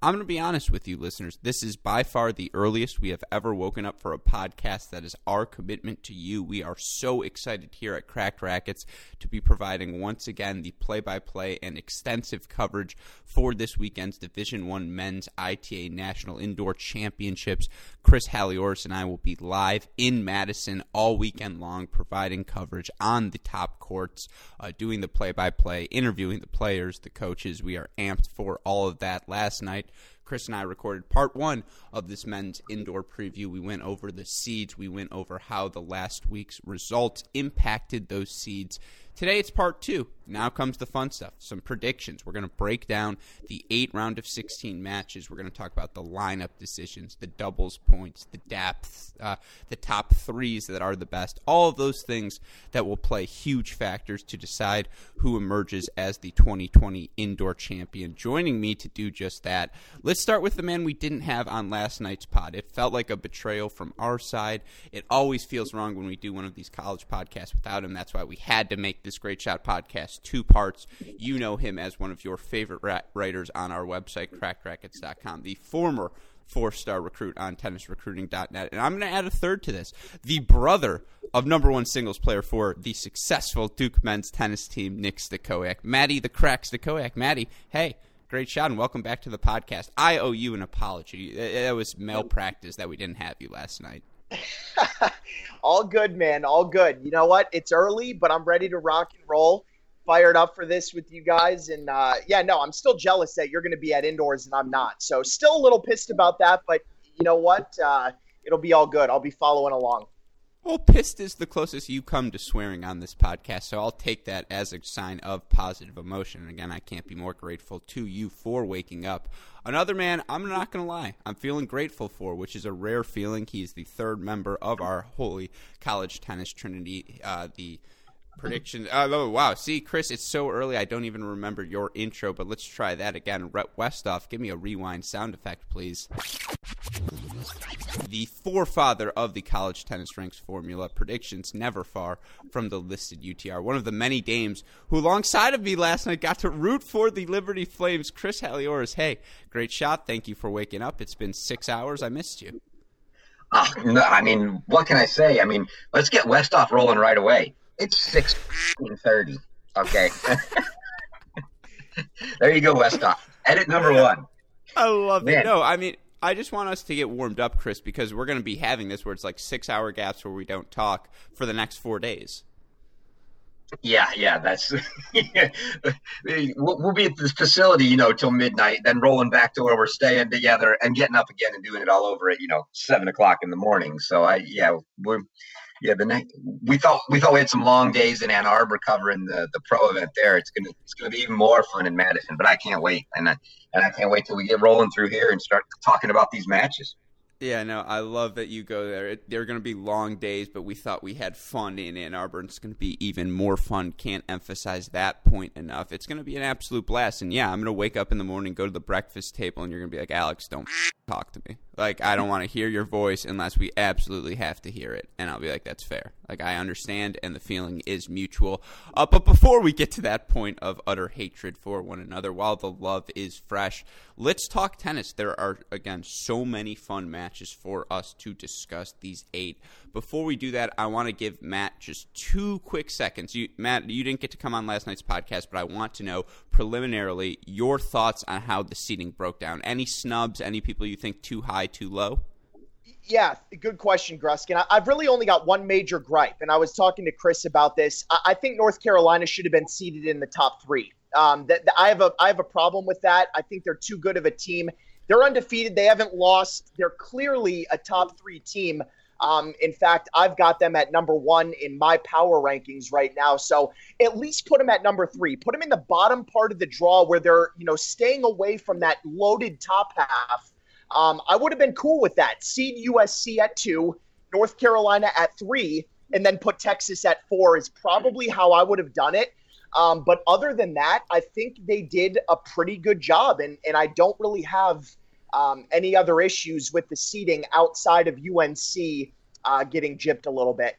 I'm going to be honest with you, listeners. This is by far the earliest we have ever woken up for a podcast that is our commitment to you. We are so excited here at Cracked Racquets to be providing once again the play-by-play and extensive coverage for this weekend's Division One Men's ITA National Indoor Championships. Chris Halioris and I will be live in Madison all weekend long, providing coverage on the top courts, uh, doing the play-by-play, interviewing the players, the coaches. We are amped for all of that. Last night Chris and I recorded part one of this men's indoor preview. We went over the seeds, we went over how the last week's results impacted those seeds. Today it's part two. Now comes the fun stuff. Some predictions. We're going to break down the eight round of 16 matches. We're going to talk about the lineup decisions, the doubles points, the depth, uh, the top threes that are the best. All of those things that will play huge factors to decide who emerges as the 2020 indoor champion. Joining me to do just that, let's start with the man we didn't have on last night's pod. It felt like a betrayal from our side. It always feels wrong when we do one of these college podcasts without him. That's why we had to make this Great Shot podcast two parts. You know him as one of your favorite ra- writers on our website, crackedracquets.com, the former four star recruit on tennisrecruiting.net. And I'm going to add a third to this the brother of number one singles player for the successful Duke men's tennis team, Nick Stakoyak. Maddie the Crack Stakoyak. Maddie, hey. Great shot and welcome back to the podcast. I owe you an apology. That was malpractice that we didn't have you last night. all good, man. All good. You know what? It's early, but I'm ready to rock and roll. Fired up for this with you guys. And uh, yeah, no, I'm still jealous that you're going to be at indoors and I'm not. So still a little pissed about that, but you know what? Uh, it'll be all good. I'll be following along. Well, pissed is the closest you come to swearing on this podcast, so I'll take that as a sign of positive emotion. And again, I can't be more grateful to you for waking up. Another man, I'm not going to lie, I'm feeling grateful for, which is a rare feeling. He's the third member of our holy college tennis trinity, uh, the prediction. Uh, oh, wow. See, Chris, it's so early. I don't even remember your intro, but let's try that again. Rhett Westoff, give me a rewind sound effect, please. The forefather of the college tennis ranks formula predictions, never far from the listed UTR. One of the many dames who, alongside of me last night, got to root for the Liberty Flames. Chris Halioris, hey, great shot. Thank you for waking up. It's been six hours. I missed you. Uh, no, I mean, what can I say? I mean, let's get Westoff rolling right away. It's six thirty. Okay. there you go, Westcott. Edit number one. I love Man. it. No, I mean, I just want us to get warmed up, Chris, because we're going to be having this where it's like six hour gaps where we don't talk for the next four days. Yeah, yeah, that's we'll, we'll be at this facility, you know, till midnight, then rolling back to where we're staying together and getting up again and doing it all over at you know seven o'clock in the morning. So I, yeah, we're yeah, the next we thought we thought we had some long days in Ann Arbor covering the, the pro event there. It's gonna it's gonna be even more fun in Madison, but I can't wait, and I, and I can't wait till we get rolling through here and start talking about these matches. Yeah, no, I love that you go there. They're going to be long days, but we thought we had fun in Ann Arbor, and it's going to be even more fun. Can't emphasize that point enough. It's going to be an absolute blast. And yeah, I'm going to wake up in the morning, go to the breakfast table, and you're going to be like, Alex, don't talk to me. Like, I don't want to hear your voice unless we absolutely have to hear it. And I'll be like, that's fair. Like, I understand, and the feeling is mutual. Uh, but before we get to that point of utter hatred for one another, while the love is fresh, let's talk tennis. There are, again, so many fun matches for us to discuss these eight. Before we do that, I want to give Matt just two quick seconds. You, Matt, you didn't get to come on last night's podcast, but I want to know preliminarily your thoughts on how the seating broke down. Any snubs, any people you think too high, too low? Yeah, good question, Gruskin. I've really only got one major gripe, and I was talking to Chris about this. I think North Carolina should have been seated in the top three. Um, that, I have a I have a problem with that. I think they're too good of a team. They're undefeated. They haven't lost. They're clearly a top three team. Um, in fact, I've got them at number one in my power rankings right now. So at least put them at number three. Put them in the bottom part of the draw where they're you know staying away from that loaded top half um, I would have been cool with that. Seed USC at two, North Carolina at three, and then put Texas at four is probably how I would have done it. Um, but other than that, I think they did a pretty good job, and and I don't really have um, any other issues with the seating outside of UNC uh, getting gypped a little bit.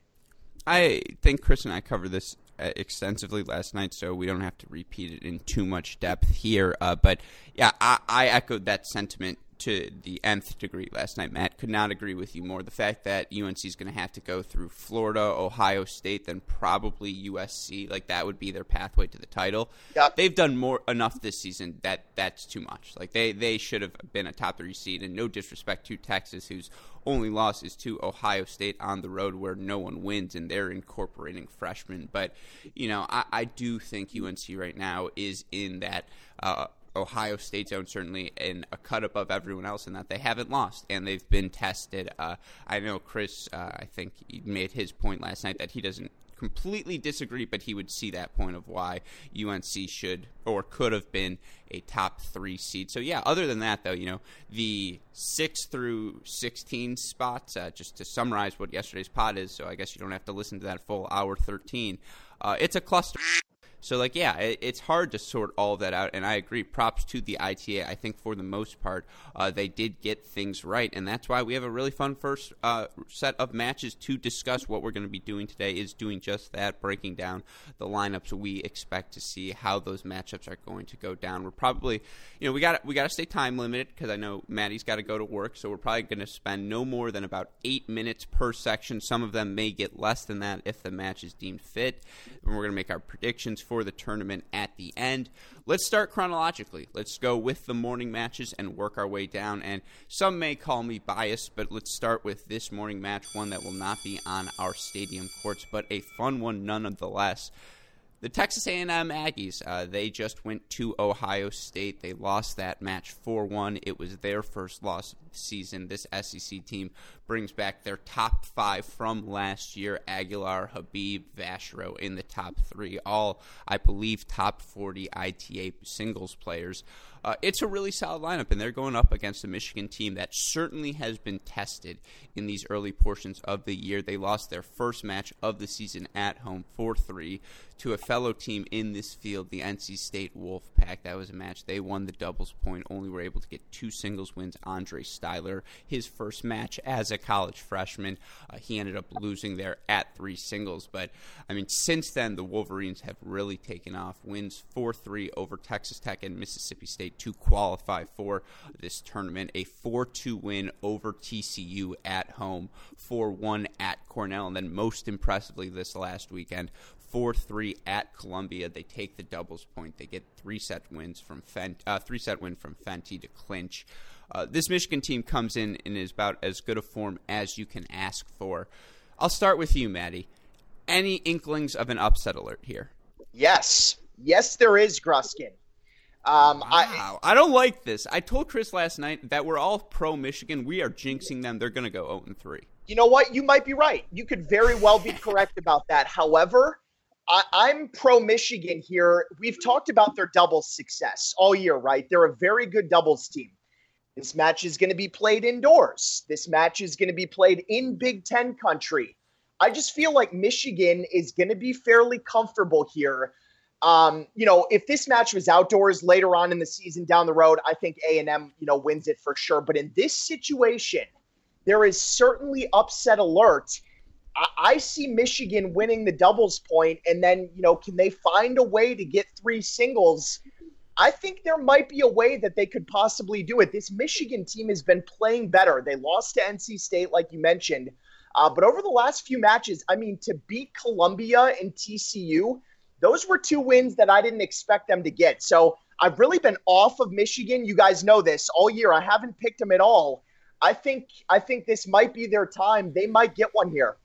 I think Chris and I covered this uh, extensively last night, so we don't have to repeat it in too much depth here. Uh, but yeah, I, I echoed that sentiment to the nth degree last night. Matt could not agree with you more. The fact that UNC is going to have to go through Florida, Ohio State, then probably USC, like that would be their pathway to the title. Yep. They've done more enough this season that that's too much. Like they they should have been a top three seed. And no disrespect to Texas, whose only loss is to Ohio State on the road, where no one wins, and they're incorporating freshmen. But you know, I, I do think UNC right now is in that. Uh, Ohio State zone certainly in a cut above everyone else in that they haven't lost and they've been tested. Uh, I know Chris, uh, I think he made his point last night that he doesn't completely disagree, but he would see that point of why UNC should or could have been a top three seed. So yeah, other than that though, you know the six through sixteen spots. Uh, just to summarize what yesterday's pod is, so I guess you don't have to listen to that full hour thirteen. Uh, it's a cluster. So, like, yeah, it, it's hard to sort all that out, and I agree. Props to the ITA. I think for the most part, uh, they did get things right, and that's why we have a really fun first uh, set of matches to discuss. What we're going to be doing today is doing just that, breaking down the lineups we expect to see, how those matchups are going to go down. We're probably, you know, we got we got to stay time limited because I know Maddie's got to go to work, so we're probably going to spend no more than about eight minutes per section. Some of them may get less than that if the match is deemed fit, and we're going to make our predictions for the tournament at the end. Let's start chronologically. Let's go with the morning matches and work our way down. And some may call me biased, but let's start with this morning match, one that will not be on our stadium courts, but a fun one nonetheless. The Texas A&M Aggies, uh, they just went to Ohio State. They lost that match 4-1. It was their first loss season. This SEC team brings back their top five from last year. Aguilar, Habib, Vacherot in the top three. All, I believe, top 40 ITA singles players. Uh, it's a really solid lineup, and they're going up against a Michigan team that certainly has been tested in these early portions of the year. They lost their first match of the season at home 4 3 to a fellow team in this field, the NC State Wolfpack. That was a match they won the doubles point, only were able to get two singles wins. Andre Styler, his first match as a college freshman, uh, he ended up losing there at three singles. But, I mean, since then, the Wolverines have really taken off. Wins 4 3 over Texas Tech and Mississippi State to qualify for this tournament. A 4 2 win over TCU at home, 4 1 at Cornell, and then most impressively this last weekend, 4 3 at Columbia. They take the doubles point. They get three set wins from Fent, uh, three set win from Fenty to clinch. Uh, this Michigan team comes in and is about as good a form as you can ask for. I'll start with you, Maddie. Any inklings of an upset alert here? Yes. Yes, there is, Gruskin. Um, wow. I, I don't like this. I told Chris last night that we're all pro Michigan. We are jinxing them. They're going to go 0 and 3. You know what? You might be right. You could very well be correct about that. However, I, am pro Michigan here. We've talked about their doubles success all year, right? They're a very good doubles team. This match is going to be played indoors. This match is going to be played in Big Ten country. I just feel like Michigan is going to be fairly comfortable here. Um, you know, if this match was outdoors later on in the season down the road, I think A and M, you know, wins it for sure. But in this situation, there is certainly upset alert. I, I see Michigan winning the doubles point, and then you know, can they find a way to get three singles? I think there might be a way that they could possibly do it. This Michigan team has been playing better. They lost to NC State, like you mentioned. Uh, but over the last few matches, I mean, to beat Columbia and TCU, those were two wins that I didn't expect them to get. So I've really been off of Michigan. You guys know this all year. I haven't picked them at all. I think I think this might be their time. They might get one here.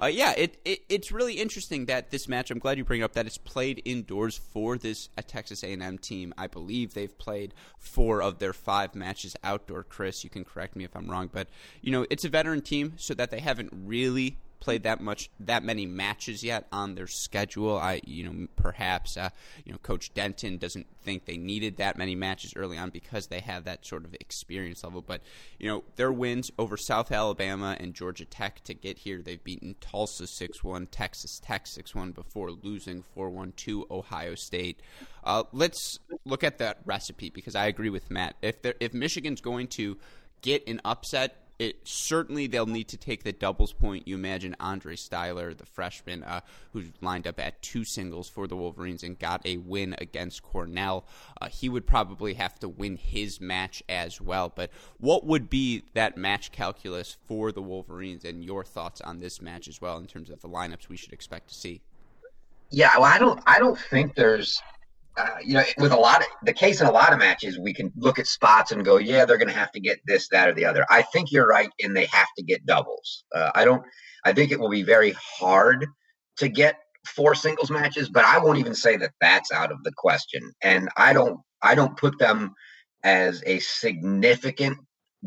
Uh, yeah, it, it, it's really interesting that this match. I'm glad you bring up that it's played indoors for this a Texas A&M team. I believe they've played four of their five matches outdoor. Chris, you can correct me if I'm wrong, but you know it's a veteran team, so that they haven't really played that much that many matches yet on their schedule. I you know perhaps uh, you know Coach Denton doesn't think they needed that many matches early on because they have that sort of experience level. But you know their wins over South Alabama and Georgia Tech to get here, they've beaten Tulsa six one, Texas Tech six one before losing four one to Ohio State. Uh, let's look at that recipe because I agree with Matt. If if Michigan's going to get an upset it certainly they'll need to take the doubles point. You imagine Andre Styler, the freshman, uh, who lined up at two singles for the Wolverines and got a win against Cornell. Uh, he would probably have to win his match as well. But what would be that match calculus for the Wolverines, and your thoughts on this match as well in terms of the lineups we should expect to see? Yeah, well, I don't. I don't think there's uh, you know, with a lot of the case in a lot of matches, we can look at spots and go, yeah, they're going to have to get this, that, or the other. I think you're right, and they have to get doubles. Uh, I don't. I think it will be very hard to get four singles matches, but I won't even say that that's out of the question. And I don't. I don't put them as a significant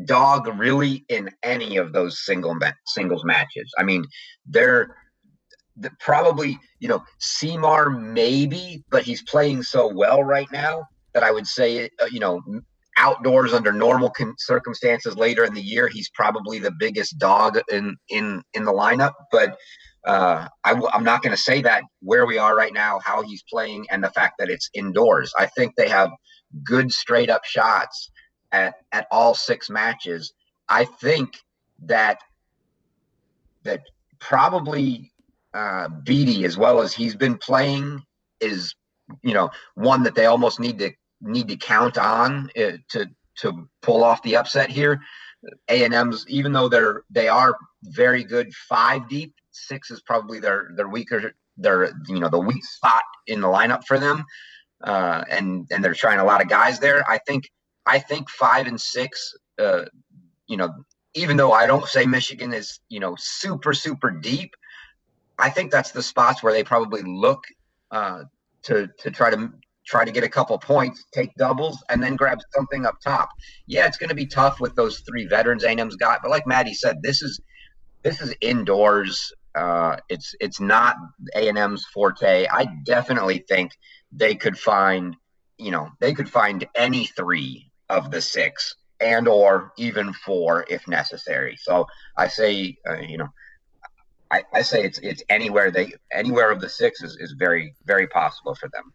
dog really in any of those single ma- singles matches. I mean, they're the, probably you know Siimar maybe, but he's playing so well right now that I would say uh, you know outdoors under normal con- circumstances later in the year he's probably the biggest dog in in in the lineup. But uh, I, am not going to say that where we are right now, how he's playing, and the fact that it's indoors. I think they have good straight up shots at at all six matches. I think that that probably uh, Beatty, as well as he's been playing, is you know one that they almost need to need to count on uh, to to pull off the upset here. A and M's, even though they're they are very good five deep, six is probably their their weaker their you know the weak spot in the lineup for them, uh, and and they're trying a lot of guys there. I think I think five and six, uh, you know, even though I don't say Michigan is you know super super deep, I think that's the spots where they probably look uh, to to try to try to get a couple points, take doubles, and then grab something up top. Yeah, it's going to be tough with those three veterans A&M's got, but like Maddie said, this is this is indoors. Uh, it's it's not A&M's forte. I definitely think they could find, you know, they could find any three of the six and or even four if necessary. So I say, uh, you know, I, I say it's it's anywhere they anywhere of the six is, is very very possible for them.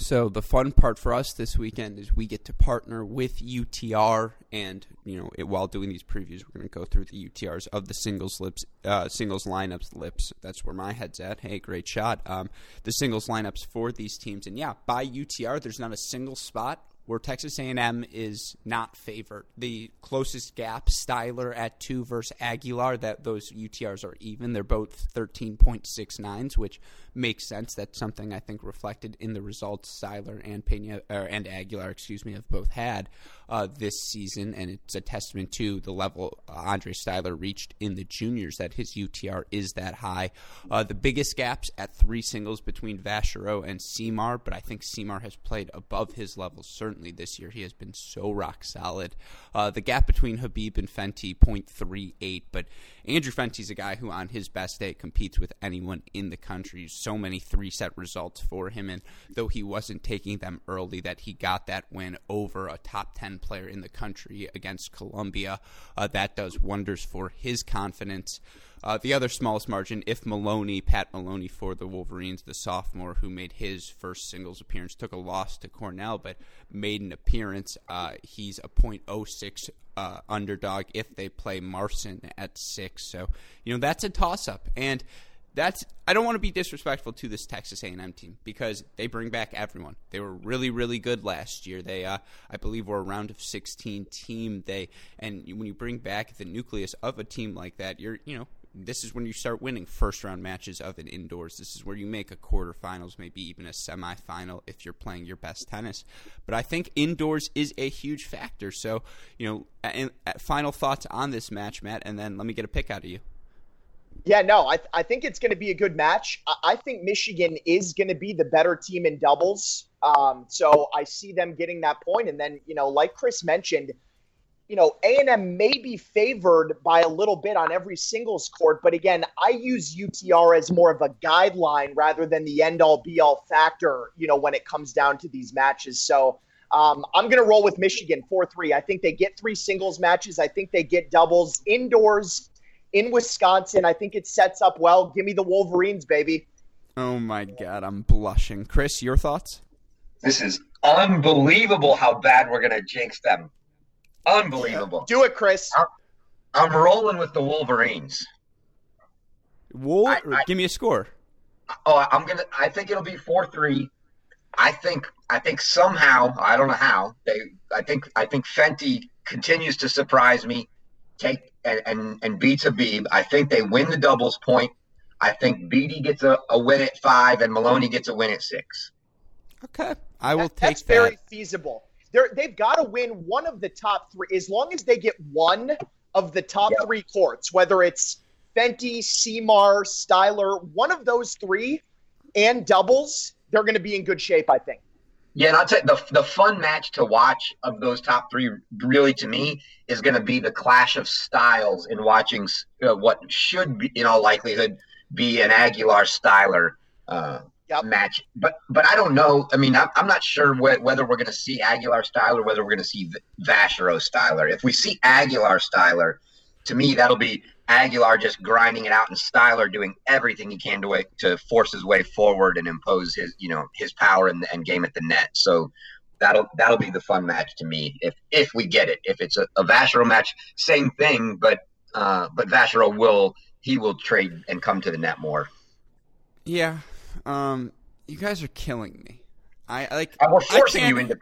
So the fun part for us this weekend is we get to partner with UTR, and you know, it, while doing these previews, we're going to go through the UTRs of the singles lips, uh, singles lineups lips. That's where my head's at. Hey, great shot. Um, the singles lineups for these teams, and yeah, by UTR, there's not a single spot where Texas A&M is not favored. The closest gap, Styler at two versus Aguilar, that those UTRs are even. They're both 13.69s, which makes sense. That's something I think reflected in the results Styler and Pena or, and Aguilar, excuse me, have both had uh, this season, and it's a testament to the level Andre Styler reached in the juniors that his UTR is that high. Uh, the biggest gaps at three singles between Vacherot and Siimar, but I think Siimar has played above his level certainly this year. He has been so rock solid. Uh, the gap between Habib and Fenty 0.38, but Andrew Fenty's a guy who on his best day competes with anyone in the country. So many three set results for him, and though he wasn't taking them early, that he got that win over a top 10 player in the country against Columbia. Uh, that does wonders for his confidence. Uh, the other smallest margin, if Maloney, Pat Maloney for the Wolverines, the sophomore who made his first singles appearance, took a loss to Cornell, but made an appearance. Uh, he's a .06 uh, underdog if they play Marson at six. So you know that's a toss up, and that's I don't want to be disrespectful to this Texas A&M team because they bring back everyone. They were really really good last year. They uh, I believe were a round of 16 team. They and when you bring back the nucleus of a team like that, you're you know this is when you start winning first round matches of an indoors. This is where you make a quarterfinals, maybe even a semifinal if you're playing your best tennis. But I think indoors is a huge factor. So, you know, and, and final thoughts on this match, Matt, and then let me get a pick out of you. Yeah, no, I, I think it's going to be a good match. I, I think Michigan is going to be the better team in doubles. Um, so I see them getting that point. And then, you know, like Chris mentioned, you know, A&M may be favored by a little bit on every singles court, but again, I use UTR as more of a guideline rather than the end all be all factor, you know, when it comes down to these matches. So um, I'm going to roll with Michigan 4 3. I think they get three singles matches. I think they get doubles indoors in Wisconsin. I think it sets up well. Give me the Wolverines, baby. Oh my God, I'm blushing. Chris, your thoughts? This is unbelievable how bad we're going to jinx them. Unbelievable. Do it, Chris. I'm, I'm rolling with the Wolverines. Wol- I, I, give me a score. Oh, I'm gonna. I think it'll be four three. I think. I think somehow. I don't know how. They. I think. I think Fenty continues to surprise me. Take and and, and beats Abib. I think they win the doubles point. I think Beatty gets a, a win at five and Maloney gets a win at six. Okay, I will that, take that's that. very feasible they're, they've got to win one of the top three. As long as they get one of the top yep. three courts, whether it's Fenty, Siimar, Styler, one of those three and doubles, they're going to be in good shape, I think. Yeah, and I'll tell you, the, the fun match to watch of those top three, really to me, is going to be the clash of styles in watching uh, what should be, in all likelihood, be an Aguilar Styler uh, yep. match. But but I don't know. I mean, I'm, I'm not sure wh- whether we're going to see Aguilar Styler or whether we're going to see Vacherot Styler. If we see Aguilar Styler, to me that'll be Aguilar just grinding it out and Styler doing everything he can to to force his way forward and impose his you know his power and, and game at the net. So that'll that'll be the fun match to me if if we get it. If it's a, a Vacherot match, same thing, but uh, but Vacherot will he will trade and come to the net more. Yeah, um, you guys are killing me. I like. Uh, we're forcing you into.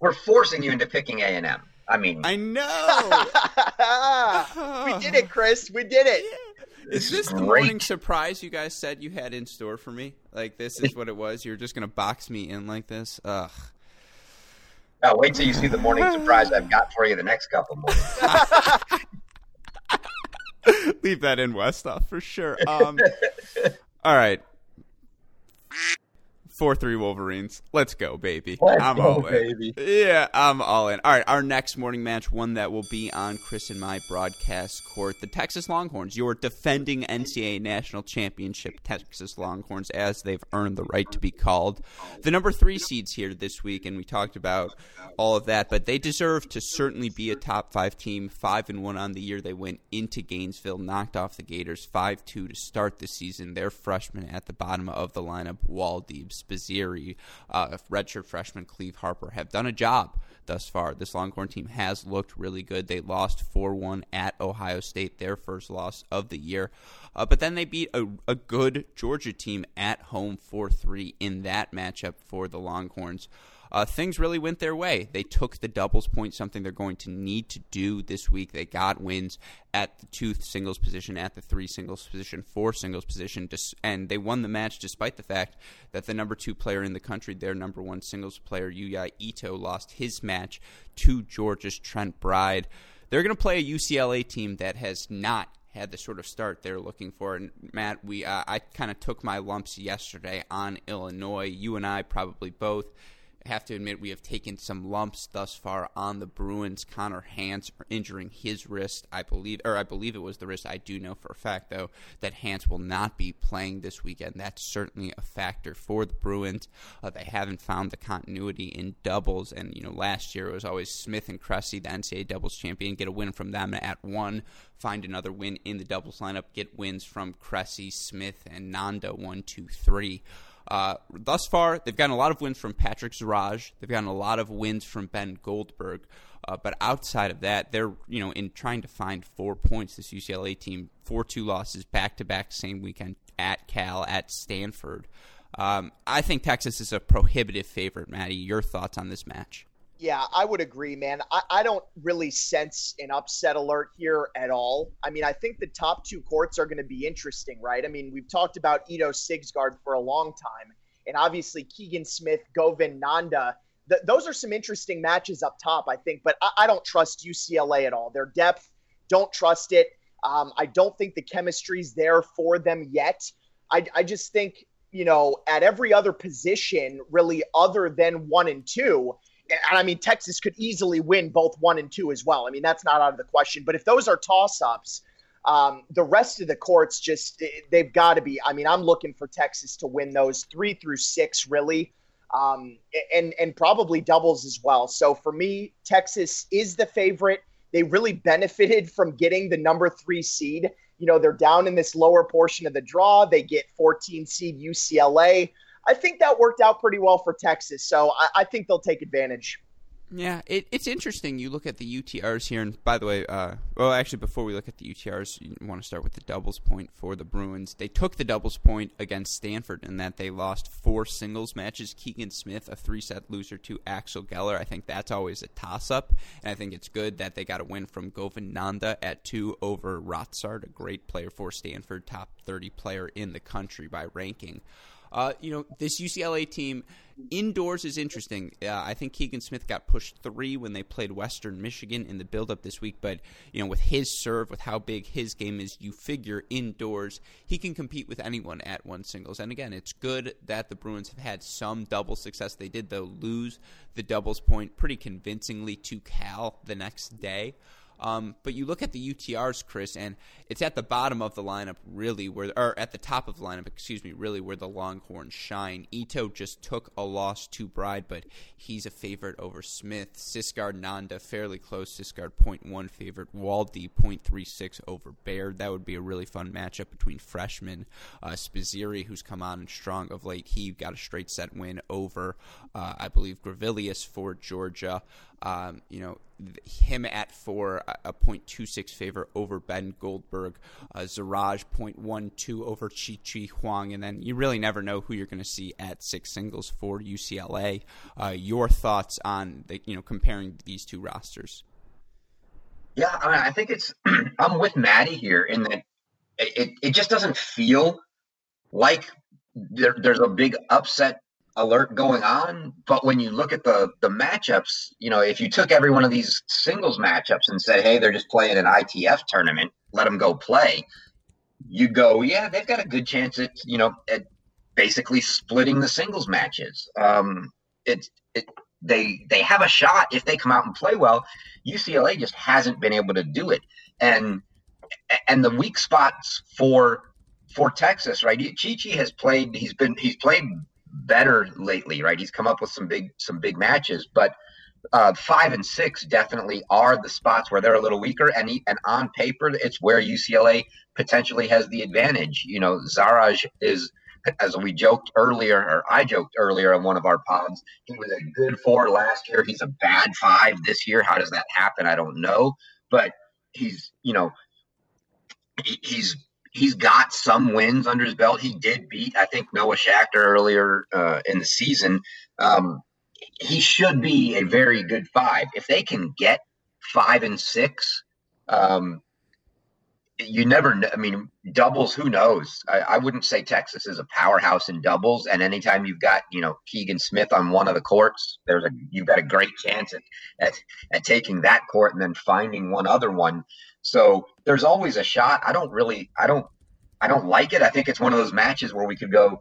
We're forcing you into picking A and M. I mean, I know. we did it, Chris. We did it. Yeah. Is this, the morning surprise you guys said you had in store for me? Like this is what it was. You're just gonna box me in like this. Ugh. Now wait till you see the morning surprise I've got for you the next couple mornings. Leave that in West off for sure. Um, all right. Four three Wolverines. Let's go, baby. Let's I'm go, all in. baby. Yeah, I'm all in. All right, our next morning match, one that will be on Chris and my broadcast court, the Texas Longhorns, your defending NCAA national championship Texas Longhorns, as they've earned the right to be called. The number three seeds here this week, and we talked about all of that, but they deserve to certainly be a top five team. Five and one on the year. They went into Gainesville, knocked off the Gators five two to start the season. Their freshman at the bottom of the lineup, Woldeab Spizzirri, uh, redshirt freshman Cleve Harper have done a job thus far. This Longhorn team has looked really good. They lost 4 1 at Ohio State, their first loss of the year. Uh, but then they beat a, a good Georgia team at home 4 3 in that matchup for the Longhorns uh, things really went their way. They took the doubles point, something they're going to need to do this week. They got wins at the two singles position, at the three singles position, four singles position, and they won the match despite the fact that the number two player in the country, their number one singles player, Yuya Ito, lost his match to Georgia's Trent Bryde. They're going to play a UCLA team that has not had the sort of start they're looking for. And Matt, we uh, I kind of took my lumps yesterday on Illinois. You and I probably both have to admit we have taken some lumps thus far on the Bruins. Connor Hance injuring his wrist, I believe, or I believe it was the wrist. I do know for a fact though that Hance will not be playing this weekend. That's certainly a factor for the Bruins. Uh, they haven't found the continuity in doubles, and you know last year it was always Smith and Cressy, the NCAA doubles champion, get a win from them at one. Find another win in the doubles lineup. Get wins from Cressy, Smith, and Nanda. One, two, three. Uh, thus far, they've gotten a lot of wins from Patrick Zahraj. They've gotten a lot of wins from Ben Goldberg. Uh, but outside of that, they're you know in trying to find four points. This UCLA team, four two losses back to back, same weekend at Cal, at Stanford. Um, I think Texas is a prohibitive favorite. Maddie, your thoughts on this match? Yeah, I would agree, man. I, I don't really sense an upset alert here at all. I mean, I think the top two courts are going to be interesting, right? I mean, we've talked about Ito Sigsgaard for a long time, and obviously Keegan Smith, Govind Nanda. Th- those are some interesting matches up top, I think, but I, I don't trust UCLA at all. Their depth, don't trust it. Um, I don't think the chemistry's there for them yet. I, I just think, you know, at every other position, really, other than one and two, and I mean, Texas could easily win both one and two as well. I mean, that's not out of the question. But if those are toss ups, um, the rest of the courts just they've got to be. I mean, I'm looking for Texas to win those three through six, really, um, and and probably doubles as well. So for me, Texas is the favorite. They really benefited from getting the number three seed. You know, they're down in this lower portion of the draw. They get 14 seed UCLA. I think that worked out pretty well for Texas. So I, I think they'll take advantage. Yeah, it, it's interesting. You look at the UTRs here, and by the way, uh, well, actually, before we look at the UTRs, you want to start with the doubles point for the Bruins. They took the doubles point against Stanford in that they lost four singles matches. Keegan Smith, a three set loser to Axel Geller. I think that's always a toss up, and I think it's good that they got a win from Govind Nanda at two over Rotsaert, a great player for Stanford, top 30 player in the country by ranking. Uh, you know, this UCLA team indoors is interesting. Uh, I think Keegan Smith got pushed three when they played Western Michigan in the build-up this week. But you know, with his serve, with how big his game is, you figure indoors he can compete with anyone at one singles. And again, it's good that the Bruins have had some double success. They did though lose the doubles point pretty convincingly to Cal the next day. Um, but you look at the UTRs, Chris, and it's at the bottom of the lineup, really, where or at the top of the lineup, excuse me, really where the Longhorns shine. Ito just took a loss to Bryde, but he's a favorite over Smith. Sigsgaard Nanda fairly close. Sigsgaard 0.1 favorite. Waldy 0.36 over Baird. That would be a really fun matchup between freshmen. Uh, Spizzirri, who's come on strong of late, he got a straight set win over, uh, I believe, Gravilius for Georgia. Um, you know, him at four, a .26 favor over Ben Goldberg, uh, Zahraj .12 over Chi Chi Huang, and then you really never know who you're going to see at six singles for UCLA. Uh, your thoughts on the, you know comparing these two rosters? Yeah, I, mean, I think it's I'm with Maddie here in that it, it just doesn't feel like there, there's a big upset alert going on. But when you look at the the matchups, you know, if you took every one of these singles matchups and said, "Hey, they're just playing an ITF tournament, let them go play," you go, "Yeah, they've got a good chance at you know at basically splitting the singles matches." Um, it it they they have a shot if they come out and play well. UCLA just hasn't been able to do it, and and the weak spots for for Texas, right? Chi Chi has played. He's been he's played better lately, right? He's come up with some big some big matches, but uh, five and six definitely are the spots where they're a little weaker, and he, and on paper, it's where UCLA potentially has the advantage. You know, Zahraj is, as we joked earlier, or I joked earlier on one of our pods, he was a good four last year. He's a bad five this year. How does that happen? I don't know, but he's you know he's he's got some wins under his belt. He did beat, I think, Noah Schachter earlier uh, in the season. Um, he should be a very good five. If they can get five and six, um, you never know. I mean, doubles, who knows? I, I, wouldn't say Texas is a powerhouse in doubles. And anytime you've got, you know, Keegan Smith on one of the courts, there's a you've got a great chance at, at, at taking that court and then finding one other one. So there's always a shot. I don't really, I don't, I don't like it. I think it's one of those matches where we could go,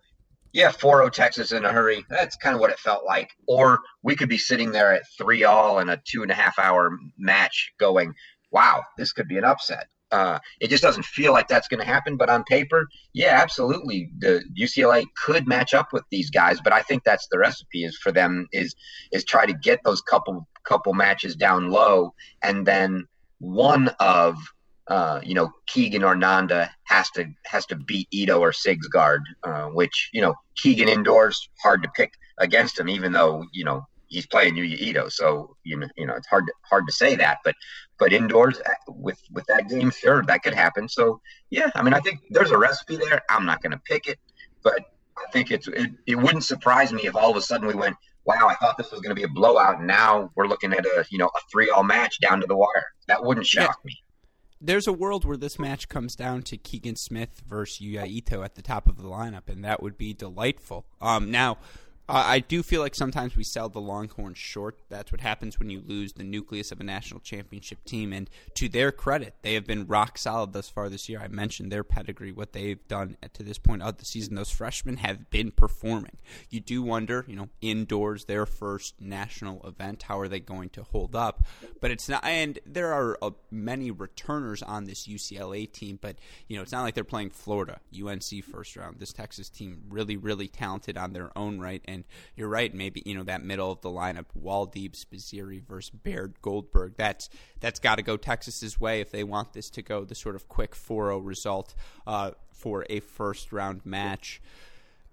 yeah, 4-0 Texas in a hurry. That's kind of what it felt like. Or we could be sitting there at three all in a two and a half hour match, going, wow, this could be an upset. Uh, it just doesn't feel like that's going to happen. But on paper, yeah, absolutely, the UCLA could match up with these guys. But I think that's the recipe is for them is is try to get those couple couple matches down low, and then one of uh, you know Keegan or Nanda has to has to beat Ito or Sigsgaard, uh, which you know Keegan indoors hard to pick against him, even though you know he's playing Yuya Ito, so you know you know it's hard to, hard to say that, but but indoors uh, with with that game, sure that could happen. So yeah, I mean I think there's a recipe there. I'm not going to pick it, but I think it's it, it wouldn't surprise me if all of a sudden we went wow, I thought this was going to be a blowout. And now we're looking at a, you know, a three all match down to the wire. That wouldn't shock yeah. me. There's a world where this match comes down to Keegan Smith versus Yuya Ito at the top of the lineup, and that would be delightful. Um, now, Uh, I do feel like sometimes we sell the Longhorns short. That's what happens when you lose the nucleus of a national championship team. And to their credit, they have been rock solid thus far this year. I mentioned their pedigree, what they've done to this point of the season. Those freshmen have been performing. You do wonder, you know, indoors, their first national event, how are they going to hold up? But it's not, and there are uh, many returners on this UCLA team, but, you know, it's not like they're playing Florida, UNC first round. This Texas team really, really talented on their own right. And you're right. Maybe you know that middle of the lineup: Woldeab, Spizzirri versus Baird, Goldberg. That's that's got to go Texas's way if they want this to go the sort of quick 4-0 result uh, for a first round match.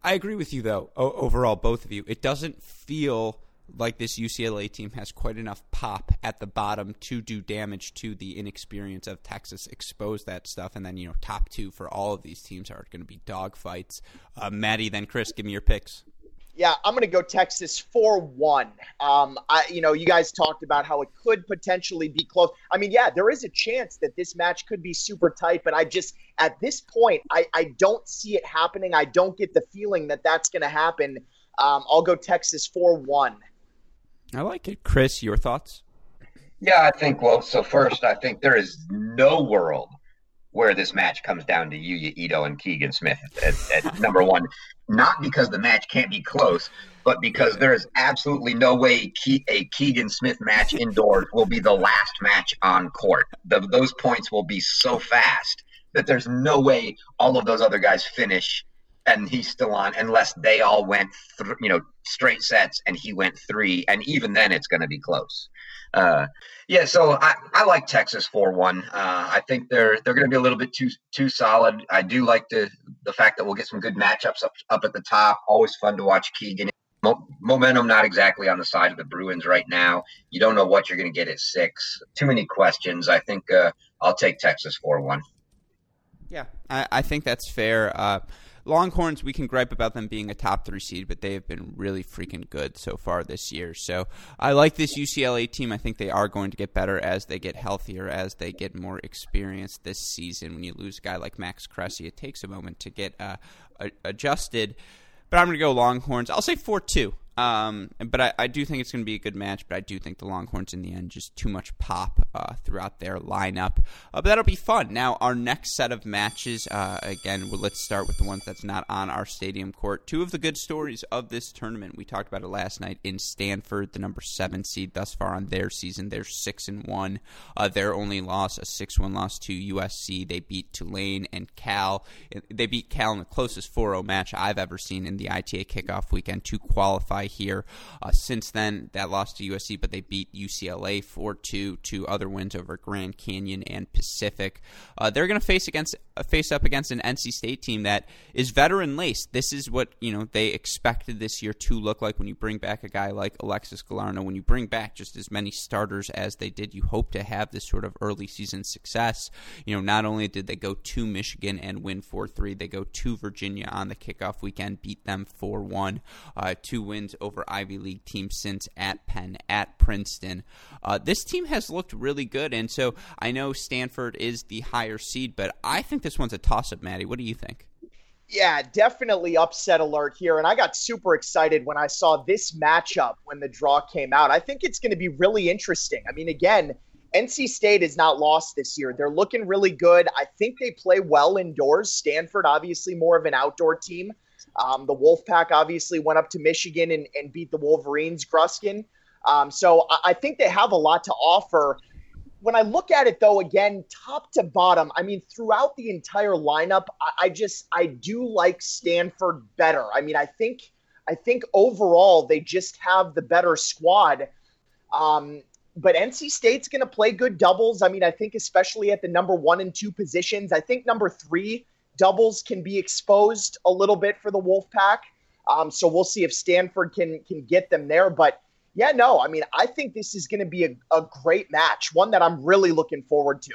I agree with you though. O- overall, both of you, it doesn't feel like this UCLA team has quite enough pop at the bottom to do damage to the inexperience of Texas, expose that stuff, and then you know top two for all of these teams are going to be dogfights. Uh, Maddie, then Chris, give me your picks. Yeah, I'm going to go Texas 4 1. Um, I, you know, you guys talked about how it could potentially be close. I mean, yeah, there is a chance that this match could be super tight, but I just, at this point, I, I don't see it happening. I don't get the feeling that that's going to happen. Um, I'll go Texas 4 1. I like it. Chris, your thoughts? Yeah, I think, well, so first, I think there is no world where this match comes down to Yuya Ito and Keegan Smith at, at number one. Not because the match can't be close, but because there is absolutely no way Ke- a Keegan Smith match indoors will be the last match on court. The, those points will be so fast that there's no way all of those other guys finish and he's still on unless they all went th- you know straight sets and he went three and even then it's going to be close uh, yeah, so I, I like Texas four one. Uh, I think they're they're going to be a little bit too too solid. I do like the the fact that we'll get some good matchups up up at the top. Always fun to watch Keegan. Mo- momentum not exactly on the side of the Bruins right now. You don't know what you're going to get at six. Too many questions. I think uh, I'll take Texas four one. Yeah, I, I think that's fair. Longhorns, we can gripe about them being a top three seed, but they have been really freaking good so far this year. So I like this UCLA team. I think they are going to get better as they get healthier, as they get more experience this season. When you lose a guy like Max Cressy, it takes a moment to get uh, adjusted. But I'm going to go Longhorns. I'll say 4 2. Um, but I, I, do think it's going to be a good match. But I do think the Longhorns in the end just too much pop uh, throughout their lineup. Uh, but that'll be fun. Now our next set of matches. Uh, again, well, let's start with the ones that's not on our stadium court. Two of the good stories of this tournament. We talked about it last night in Stanford, the number seven seed thus far on their season. They're six and one. Uh, their only loss, a six-one loss to USC. They beat Tulane and Cal. They beat Cal in the closest 4-0 match I've ever seen in the ITA kickoff weekend to qualify here. Uh, since then, that lost to USC, but they beat UCLA 4 2, two other wins over Grand Canyon and Pacific. Uh, they're going to face against uh, face up against an NC State team that is veteran laced. This is what you know they expected this year to look like when you bring back a guy like Alexis Galarneau. When you bring back just as many starters as they did, you hope to have this sort of early season success. You know, not only did they go to Michigan and win 4 3, they go to Virginia on the kickoff weekend, beat them 4 1. Uh, two wins over Ivy League teams since at Penn, at Princeton. Uh, this team has looked really good, and so I know Stanford is the higher seed, but I think this one's a toss up, Maddie. What do you think? Yeah, definitely upset alert here. And I got super excited when I saw this matchup when the draw came out. I think it's going to be really interesting. I mean, again, NC State is not lost this year. They're looking really good. I think they play well indoors. Stanford, obviously, more of an outdoor team. Um, the Wolfpack obviously went up to Michigan and, and beat the Wolverines, Gruskin. Um, so I, I think they have a lot to offer. When I look at it, though, again, top to bottom, I mean, throughout the entire lineup, I, I just I do like Stanford better. I mean, I think I think overall they just have the better squad. Um, but NC State's going to play good doubles. I mean, I think especially at the number one and two positions. I think number three doubles can be exposed a little bit for the Wolfpack. Um, so we'll see if Stanford can can get them there. But yeah, no, I mean, I think this is going to be a, a great match, one that I'm really looking forward to.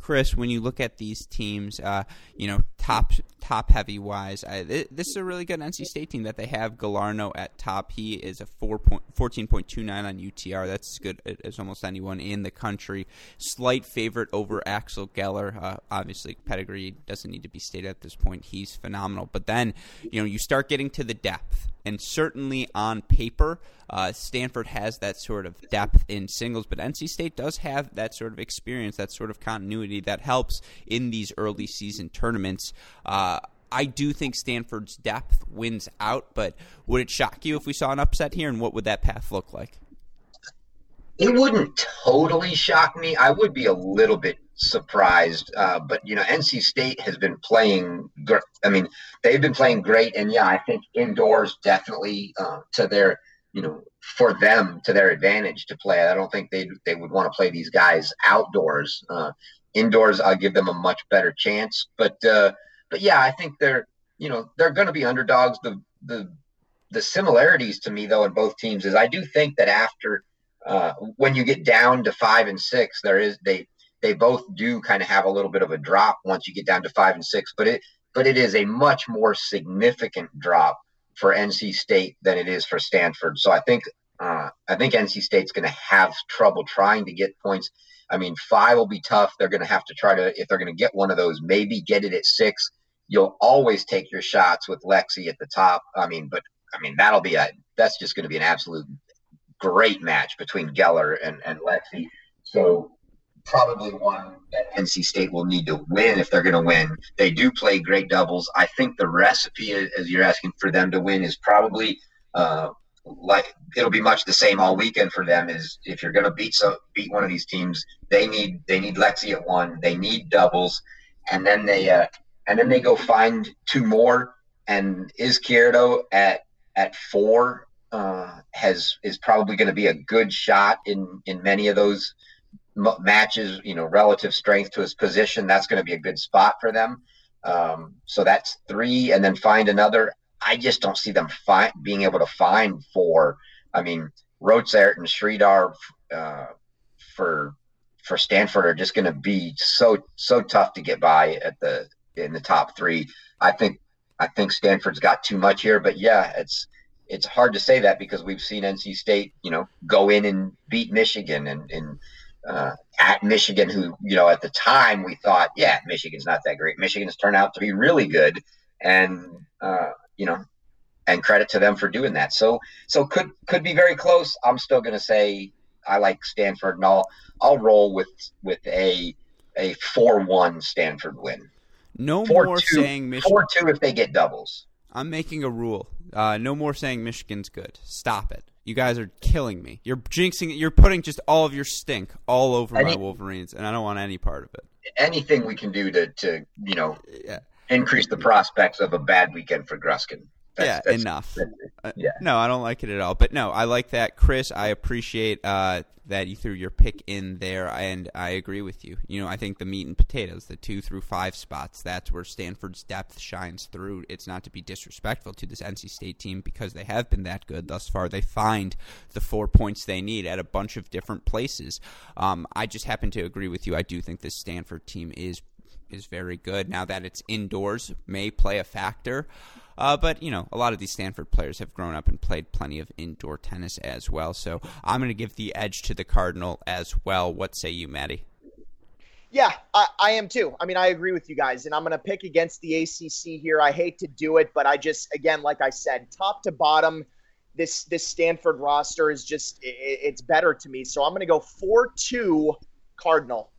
Chris, when you look at these teams, uh, you know, top top heavy wise, I, this is a really good NC State team that they have Galarneau at top. He is a 4 point, 14.29 on UTR. That's as good as almost anyone in the country. Slight favorite over Axel Geller. Uh, obviously, pedigree doesn't need to be stated at this point. He's phenomenal. But then, you know, you start getting to the depth and certainly on paper, uh, Stanford has that sort of depth in singles, but NC State does have that sort of experience, that sort of continuity that helps in these early season tournaments. Uh, I do think Stanford's depth wins out, but would it shock you if we saw an upset here, and what would that path look like? It wouldn't totally shock me. I would be a little bit surprised, uh, but you know, NC State has been playing. I mean, they've been playing great, and yeah, I think indoors definitely uh, to their, you know, for them to their advantage to play. I don't think they they would want to play these guys outdoors. Uh, indoors, I'll give them a much better chance, but uh, but yeah, I think they're you know they're going to be underdogs. The the the similarities to me though in both teams is I do think that after uh, when you get down to five and six, there is they they both do kind of have a little bit of a drop once you get down to five and six, but it but it is a much more significant drop for NC State than it is for Stanford. So I think uh, I think NC State's going to have trouble trying to get points. I mean, five will be tough. They're going to have to try to if they're going to get one of those, maybe get it at six you'll always take your shots with Lexi at the top. I mean, but I mean that'll be a that's just going to be an absolute great match between Geller and and Lexi. So probably one that NC State will need to win if they're going to win. They do play great doubles. I think the recipe, as you're asking for them to win, is probably uh, like it'll be much the same all weekend for them. Is if you're going to beat so beat one of these teams, they need they need Lexi at one, they need doubles, and then they uh, and then they go find two more. And Izquierdo at at four uh, has is probably going to be a good shot in in many of those matches. You know, relative strength to his position, that's going to be a good spot for them. Um, so that's three, and then find another. I just don't see them find being able to find four. I mean, Rotsaert and Sridhar uh, for for Stanford are just going to be so so tough to get by at the in the top three. I think I think Stanford's got too much here, but yeah, it's it's hard to say that because we've seen NC State, you know, go in and beat Michigan and, and uh, at Michigan, who you know at the time we thought, yeah, Michigan's not that great. Michigan's turned out to be really good, and uh, you know, and credit to them for doing that. So so could could be very close. I'm still going to say I like Stanford, and I'll I'll roll with with a a four one Stanford win. No four more two, saying Michigan. Four two if they get doubles. I'm making a rule. Uh, no more saying Michigan's good. Stop it. You guys are killing me. You're jinxing. You're putting just all of your stink all over any, my Wolverines, and I don't want any part of it. Anything we can do to, to you know, yeah. Increase the prospects of a bad weekend for Gruskin. That's, yeah, that's, enough. That's, uh, yeah. no, I don't like it at all. But no, I like that, Chris. I appreciate uh, that you threw your pick in there, and I agree with you. You know, I think the meat and potatoes, the two through five spots, that's where Stanford's depth shines through. It's not to be disrespectful to this NC State team because they have been that good thus far. They find the four points they need at a bunch of different places. Um, I just happen to agree with you. I do think this Stanford team is is very good. Now that it's indoors, may play a factor. Uh, but, you know, a lot of these Stanford players have grown up and played plenty of indoor tennis as well. So I'm going to give the edge to the Cardinal as well. What say you, Maddie? Yeah, I, I, am too. I mean, I agree with you guys, and I'm going to pick against the ACC here. I hate to do it, but I just, again, like I said, top to bottom, this this Stanford roster is just it, it's better to me. So I'm going to go four two Cardinal.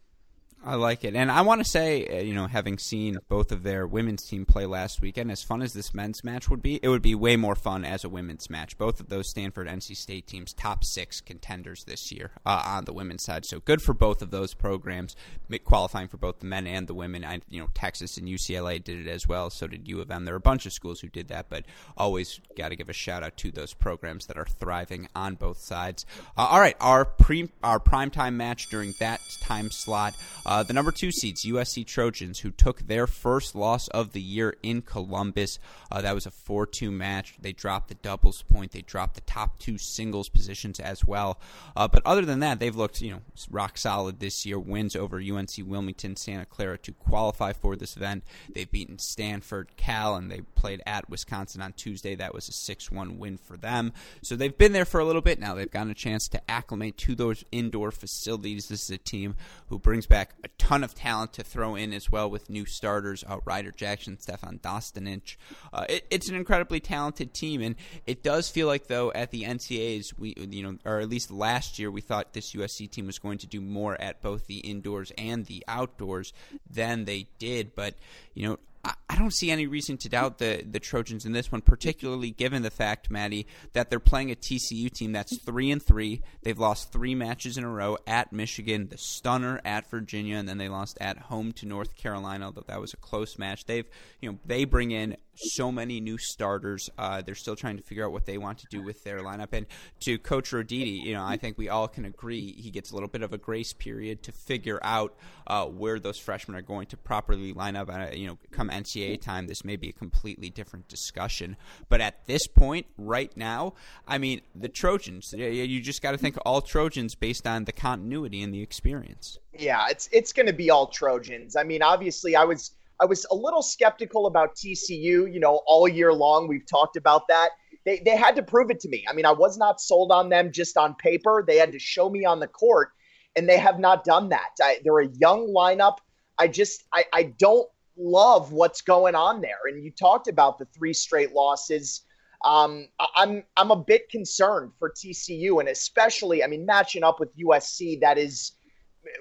I like it. And I want to say, uh, you know, having seen both of their women's team play last weekend, as fun as this men's match would be, it would be way more fun as a women's match. Both of those Stanford NC State teams, top six contenders this year uh, on the women's side. So good for both of those programs, qualifying for both the men and the women. I, you know, Texas and UCLA did it as well. So did U of M. There are a bunch of schools who did that, but always got to give a shout out to those programs that are thriving on both sides. Uh, all right, our pre our primetime match during that time slot. Uh, the number two seeds, USC Trojans, who took their first loss of the year in Columbus. Uh, that was a 4 2 match. They dropped the doubles point, they dropped the top two singles positions as well. Uh, but other than that, they've looked, you know, rock solid this year. Wins over UNC Wilmington, Santa Clara to qualify for this event. They've beaten Stanford, Cal, and they played at Wisconsin on Tuesday. That was a 6 1 win for them. So they've been there for a little bit now. They've gotten a chance to acclimate to those indoor facilities. This is a team who brings back a ton of talent to throw in as well with new starters, uh, Ryder Jackson, Stefan Dostanic. Uh, it, it's an incredibly talented team, and it does feel like though at the NCAAs, we you know, or at least last year, we thought this USC team was going to do more at both the indoors and the outdoors than they did. But you know, I don't see any reason to doubt the the Trojans in this one, particularly given the fact, Maddie, that they're playing a TCU team that's three and three. They've lost three matches in a row at Michigan, the stunner at Virginia, and then they lost at home to North Carolina. Although that was a close match, they've you know they bring in so many new starters. Uh, they're still trying to figure out what they want to do with their lineup. And to Coach Roditi, you know, I think we all can agree he gets a little bit of a grace period to figure out uh, where those freshmen are going to properly line up. Uh, you know, come NCAA time, this may be a completely different discussion. But at this point, right now, I mean, the Trojans. You just got to think all Trojans based on the continuity and the experience. Yeah, it's it's going to be all Trojans. I mean, obviously, I was I was a little skeptical about TCU, you know, all year long. We've talked about that. They, they had to prove it to me. I mean, I was not sold on them just on paper. They had to show me on the court, and they have not done that. I, they're a young lineup. I just, I, I don't love what's going on there. And you talked about the three straight losses. Um, I'm, I'm a bit concerned for TCU, and especially, I mean, matching up with USC, that is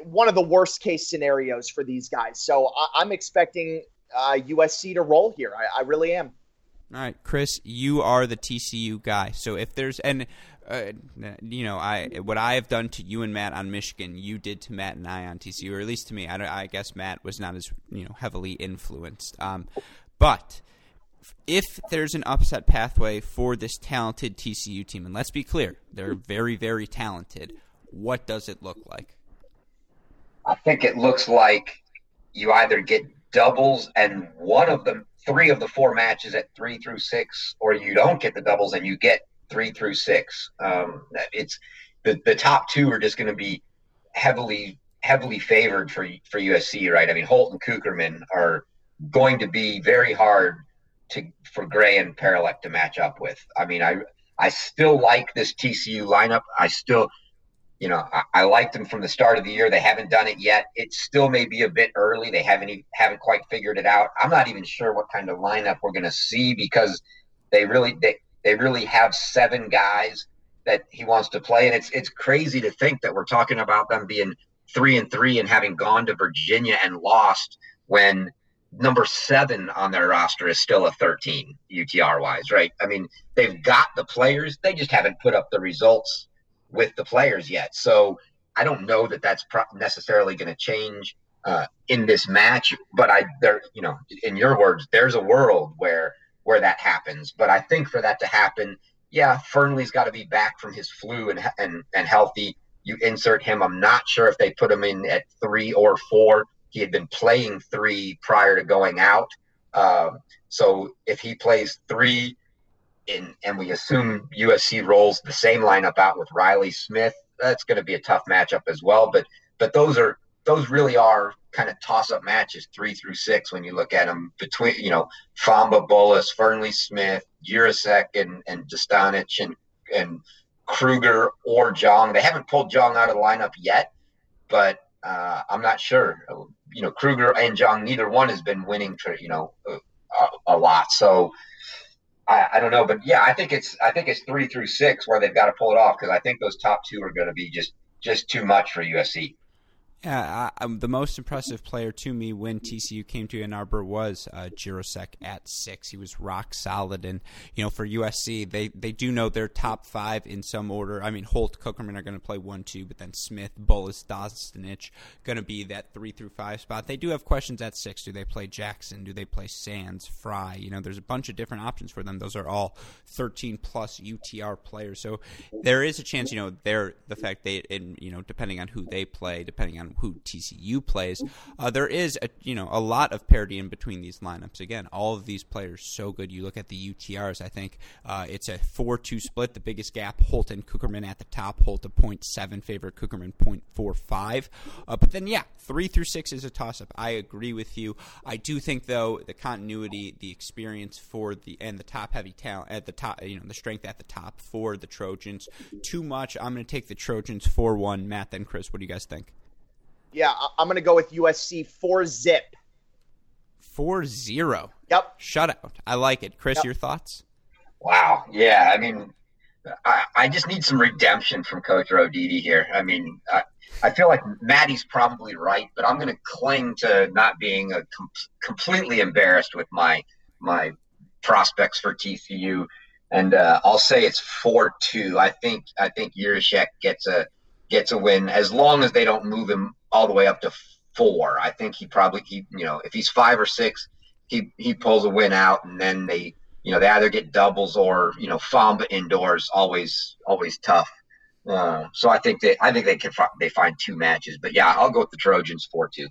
one of the worst case scenarios for these guys. So I, am expecting uh, USC to roll here. I, I, really am. All right, Chris, you are the TCU guy. So if there's and uh, you know, I what I have done to you and Matt on Michigan, you did to Matt and I on TCU, or at least to me. I, I guess Matt was not as you know heavily influenced, um, but if there's an upset pathway for this talented TCU team, and let's be clear, they're very, very talented. What does it look like? I think it looks like you either get doubles and one of the three of the four matches at three through six, or you don't get the doubles and you get three through six. Um, it's the the top two are just going to be heavily heavily favored for for USC, right? I mean, Holt and Cukierman are going to be very hard to for Gray and Parilek to match up with. I mean, I I still like this TCU lineup. I still you know, I, I, liked them from the start of the year. They haven't done it yet. It still may be a bit early. They haven't even, haven't quite figured it out. I'm not even sure what kind of lineup we're going to see because they really they, they really have seven guys that he wants to play, and it's it's crazy to think that we're talking about them being three and three and having gone to Virginia and lost when number seven on their roster is still a 13 UTR wise, right? I mean, they've got the players, they just haven't put up the results with the players yet. So I don't know that that's pro- necessarily going to change uh, in this match. But I, there, you know, in your words, there's a world where where that happens. But I think for that to happen, yeah, Fearnley's got to be back from his flu and and and healthy. You insert him. I'm not sure if they put him in at three or four. He had been playing three prior to going out. Um, so if he plays three, and, and we assume USC rolls the same lineup out with Riley Smith, that's going to be a tough matchup as well. But but those are those really are kind of toss up matches three through six when you look at them between you know Fomba Bullis, Fearnley Smith, Jirasek, and and Dostanic and and Kruger or Jong. They haven't pulled Jong out of the lineup yet, but uh, I'm not sure. You know, Kruger and Jong, neither one has been winning for you know a, a lot. So I, I, don't know, but yeah, I think it's I think it's three through six where they've got to pull it off because I think those top two are going to be just just too much for USC. Yeah, I, the most impressive player to me when TCU came to Ann Arbor was uh, Jirasek at six. He was rock solid, and you know for USC, they they do know their top five in some order. I mean, Holt, Cukierman are going to play one, two, but then Smith, Bullis, Dostanic going to be that three through five spot. They do have questions at six. Do they play Jackson? Do they play Sands? Fry? You know, there's a bunch of different options for them. Those are all 13 plus UTR players, so there is a chance. You know, they're the fact they, and, you know, depending on who they play, depending on who TCU plays, uh, there is a you know a lot of parity in between these lineups. Again, all of these players so good. You look at the UTRs. I think uh, it's a four-two split. The biggest gap: Holt and Cukierman at the top. Holt a point seven favorite, Cukierman point four five. Uh, but then yeah, three through six is a toss-up. I agree with you. I do think though the continuity, the experience for the and the top-heavy talent at the top, you know, the strength at the top for the Trojans. Too much. I'm going to take the Trojans four one. Matt, then Chris. What do you guys think? Yeah, I'm going to go with USC four zip. Four zero. Yep. Shutout. I like it. Chris, Yep. your thoughts? Wow. Yeah. I mean, I, I just need some redemption from Coach Roditi here. I mean, I, I feel like Maddie's probably right, but I'm going to cling to not being a com- completely embarrassed with my my prospects for TCU, and uh, I'll say it's four two. I think I think Yurishek gets a gets a win as long as they don't move him all the way up to four. I think he probably he you know if he's five or six, he he pulls a win out, and then they you know they either get doubles or you know Fomba indoors always always tough. Uh, so I think they I think they can fi- they find two matches, but yeah, I'll go with the Trojans four two.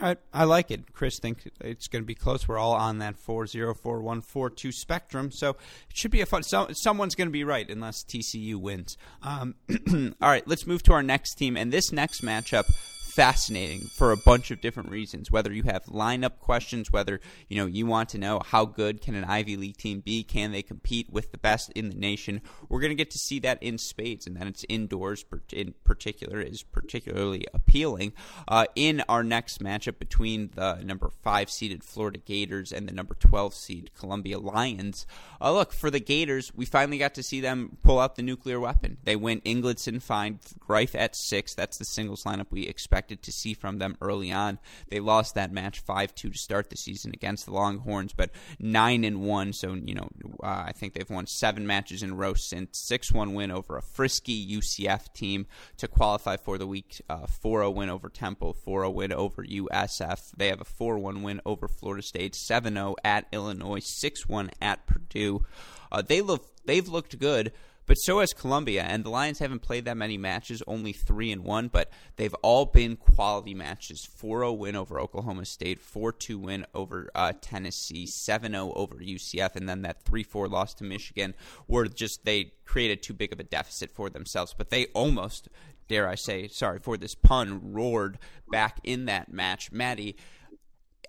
Right, I like it. Chris think it's going to be close. We're all on that four zero four one four two spectrum, so it should be a fun. So, someone's going to be right unless TCU wins. Um, all right, let's move to our next team, and this next matchup fascinating for a bunch of different reasons. Whether you have lineup questions, whether you know you want to know how good can an Ivy League team be, can they compete with the best in the nation? We're going to get to see that in spades, and then it's indoors in particular is particularly appealing. Uh, in our next matchup between the number five seeded Florida Gators and the number twelve seed Columbia Lions, uh, look for the Gators. We finally got to see them pull out the nuclear weapon. They went Ingildsen, find Greif at six. That's the singles lineup we expected to see from them early on. They lost that match five two to start the season against the Longhorns, but nine and one. So you know, uh, I think they've won seven matches in a row since six one win over a frisky UCF team to qualify for the week. Uh, four zero win over Temple, four zero win over USF. They have a four one win over Florida State, seven zero at Illinois, six one at Purdue. Uh, they look they've looked good. But so has Columbia, and the Lions haven't played that many matches, only three and one, but they've all been quality matches. 4-0 win over Oklahoma State, 4-2 win over uh, Tennessee, 7-0 over UCF, and then that 3-4 loss to Michigan, where just they created too big of a deficit for themselves. But they almost, dare I say, sorry for this pun, roared back in that match. Maddie,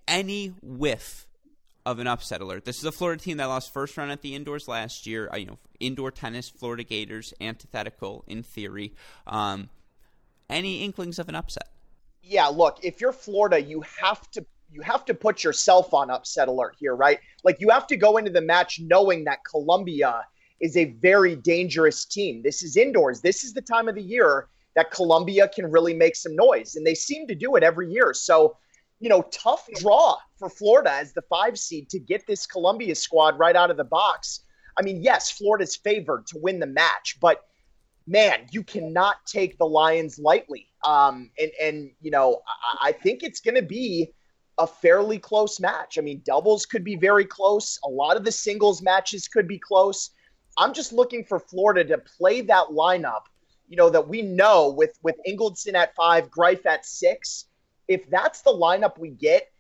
any whiff of an upset alert. This is a Florida team that lost first round at the indoors last year. Uh, you know, indoor tennis, Florida Gators, antithetical in theory. Um, any inklings of an upset? Yeah, look, if you're Florida, you have to you have to put yourself on upset alert here, right? Like you have to go into the match knowing that Columbia is a very dangerous team. This is indoors. This is the time of the year that Columbia can really make some noise, and they seem to do it every year. So, you know, tough draw for Florida as the five seed to get this Columbia squad right out of the box. I mean, yes, Florida's favored to win the match, but man, you cannot take the Lions lightly. Um, and and you know, I, I think it's going to be a fairly close match. I mean, doubles could be very close. A lot of the singles matches could be close. I'm just looking for Florida to play that lineup. You know that we know with with Ingildsen at five, Greif at six. If that's the lineup we get,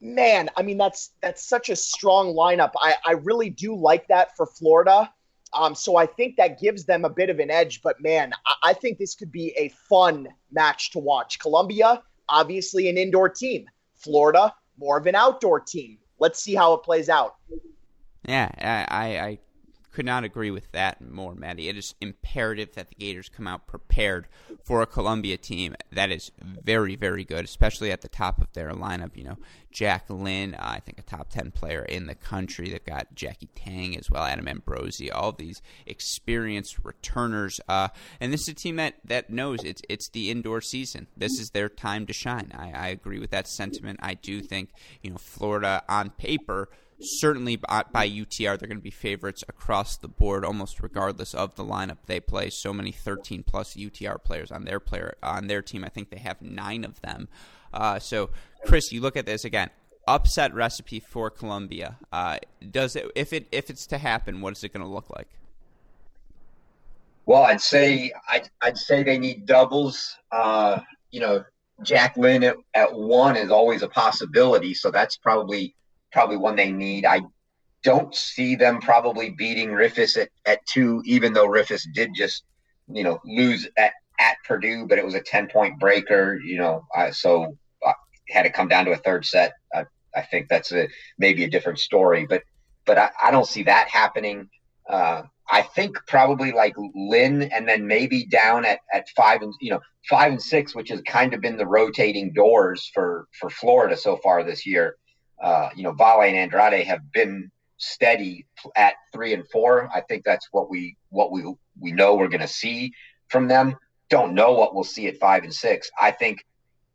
man, I mean that's that's such a strong lineup. I I really do like that for Florida. Um, so I think that gives them a bit of an edge. But man, I, I think this could be a fun match to watch. Columbia, obviously an indoor team. Florida, more of an outdoor team. Let's see how it plays out. Yeah, I, I could not agree with that more, Maddie. It is imperative that the Gators come out prepared for a Columbia team that is very, very good, especially at the top of their lineup. You know, Jack Lin, uh, I think a top 10 player in the country. They've got Jackie Tang as well, Adam Ambrozy, all these experienced returners. Uh, and this is a team that, that knows it's, it's the indoor season. This is their time to shine. I, I agree with that sentiment. I do think, you know, Florida on paper certainly by, by, UTR, they're going to be favorites across the board, almost regardless of the lineup they play. So many 13 plus UTR players on their player on their team. I think they have nine of them. Uh, so, Chris, you look at this again. Upset recipe for Columbia. Uh, does it if it if it's to happen? What is it going to look like? Well, I'd say I'd, I'd say they need doubles. Uh, you know, Jack Lin at, at one is always a possibility, so that's probably probably one they need. I don't see them probably beating Riffice at, at two, even though Riffice did just, you know, lose at, at Purdue, but it was a 10 point breaker, you know, uh, so uh, had to come down to a third set. I, I think that's a, maybe a different story, but, but I, I don't see that happening. Uh, I think probably like Lin and then maybe down at, at five and you know five and six, which has kind of been the rotating doors for for Florida so far this year. Uh, you know, Vale and Andrade have been steady at three and four. I think that's what we what we we know we're going to see from them. Don't know what we'll see at five and six. I think,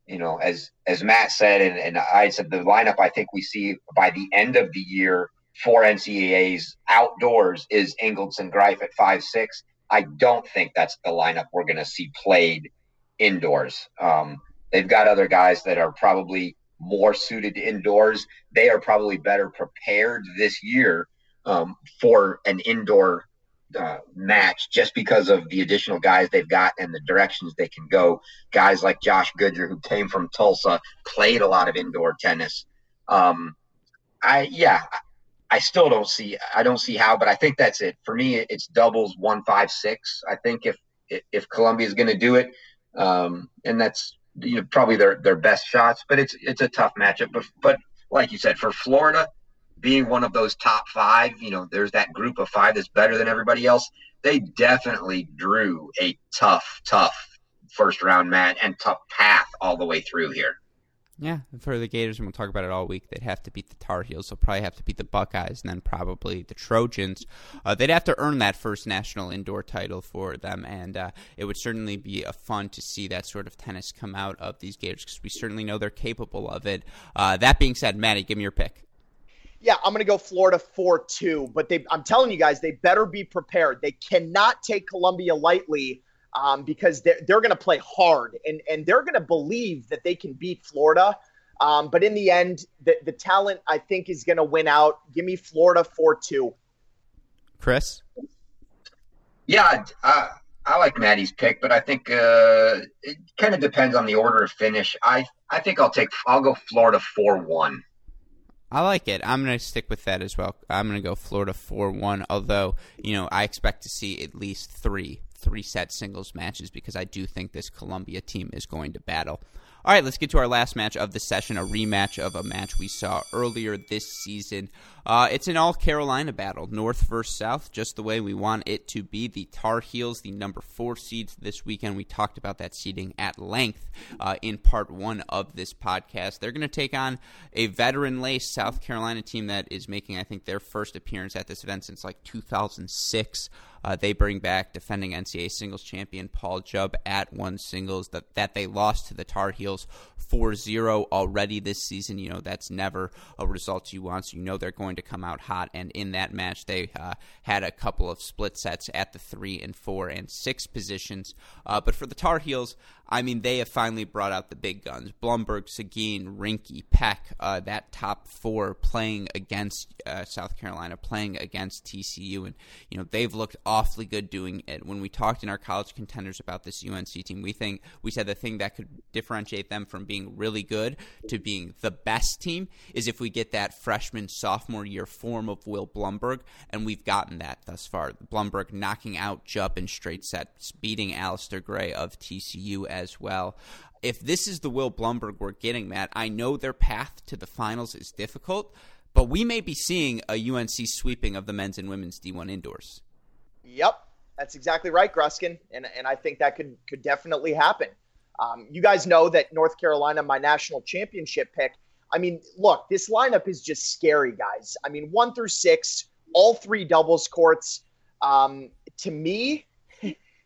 you know, as as Matt said and, and I said, the lineup I think we see by the end of the year for NCAAs outdoors is Ingels Greif at five six. I don't think that's the lineup we're going to see played indoors. Um, they've got other guys that are probably more suited to indoors. They are probably better prepared this year um, for an indoor uh, match just because of the additional guys they've got and the directions they can go. Guys like Josh Goodyer, who came from Tulsa, played a lot of indoor tennis. Um, I yeah, I still don't see. I don't see how, but I think that's it for me. It's doubles one five six. I think if if Columbia is going to do it, um, and that's you know probably their their best shots, but it's it's a tough matchup. But but like you said, for Florida being one of those top five, you know, there's that group of five that's better than everybody else. They definitely drew a tough, tough first round match and tough path all the way through here. Yeah, for the Gators, and we'll talk about it all week. They'd have to beat the Tar Heels. They'll probably have to beat the Buckeyes, and then probably the Trojans. Uh, they'd have to earn that first national indoor title for them, and uh, it would certainly be a fun to see that sort of tennis come out of these Gators because we certainly know they're capable of it. Uh, that being said, Maddie, give me your pick. Yeah, I'm going to go Florida 4 2, but they, I'm telling you guys, they better be prepared. They cannot take Columbia lightly um, because they're, they're going to play hard and, and they're going to believe that they can beat Florida. Um, but in the end, the, the talent, I think, is going to win out. Give me Florida 4 2. Chris? Yeah, I, I like Maddie's pick, but I think uh, it kind of depends on the order of finish. I, I think I'll take, I'll go Florida 4 1. I like it. I'm going to stick with that as well. I'm going to go Florida 4 1, although, you know, I expect to see at least three three set singles matches because I do think this Columbia team is going to battle. All right, let's get to our last match of the session, a rematch of a match we saw earlier this season. Uh, it's an all Carolina battle, North versus South, just the way we want it to be. The Tar Heels, the number four seeds this weekend. We talked about that seeding at length uh, in part one of this podcast. They're going to take on a veteran lace South Carolina team that is making, I think, their first appearance at this event since like 2006. Uh, they bring back defending NCAA singles champion Paul Jubb at one singles that, that they lost to the Tar Heels 4 0 already this season. You know, that's never a result you want. So you know they're going to come out hot. And in that match, they uh, had a couple of split sets at the three and four and six positions. Uh, but for the Tar Heels, I mean, they have finally brought out the big guns. Blumberg, Sigouin, Rinky, Peck, uh, that top four playing against uh, South Carolina, playing against TCU. And, you know, they've looked awfully good doing it. When we talked in our college contenders about this UNC team, we think we said the thing that could differentiate them from being really good to being the best team is if we get that freshman sophomore year form of Will Blumberg. And we've gotten that thus far. Blumberg knocking out Jubb in straight sets, beating Alistair Gray of TCU as well. If this is the Will Blumberg we're getting, Matt, I know their path to the finals is difficult, but we may be seeing a UNC sweeping of the men's and women's D1 indoors. Yep, that's exactly right, Gruskin, and and I think that could could definitely happen. Um, you guys know that North Carolina, my national championship pick. I mean, look, this lineup is just scary, guys. I mean, one through six, all three doubles courts. Um, to me,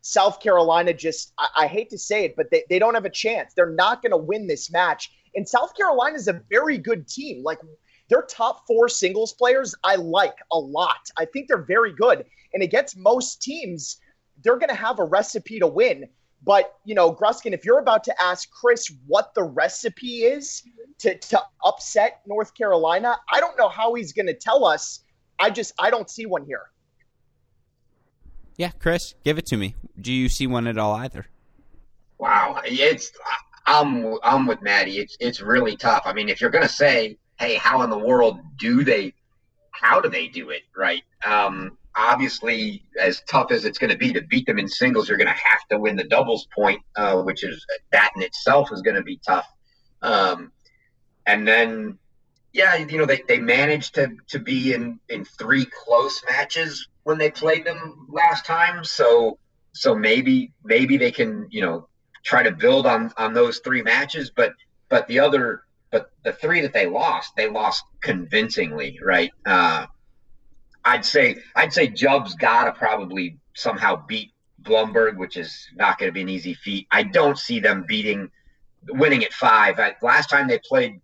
South Carolina just, I, I hate to say it, but they, they don't have a chance. They're not going to win this match. And South Carolina is a very good team. Like their top four singles players, I like a lot. I think they're very good. And against most teams, they're going to have a recipe to win. But, you know, Gruskin, if you're about to ask Chris what the recipe is to, to upset North Carolina, I don't know how he's going to tell us. I just, I don't see one here. Yeah, Chris, give it to me. Do you see one at all either? Wow, it's I'm I'm with Maddie. It's it's really tough. I mean, if you're gonna say, hey, how in the world do they? How do they do it? Right. Um, obviously, as tough as it's going to be to beat them in singles, you're going to have to win the doubles point, uh, which is that in itself is going to be tough. Um, and then, yeah, you know, they, they managed to to be in in three close matches when they played them last time. So so maybe maybe they can you know try to build on on those three matches. But but the other but the three that they lost, they lost convincingly, right? Uh, I'd say I'd say Jubb's got to probably somehow beat Blumberg, which is not going to be an easy feat. I don't see them beating winning at five. I, last time they played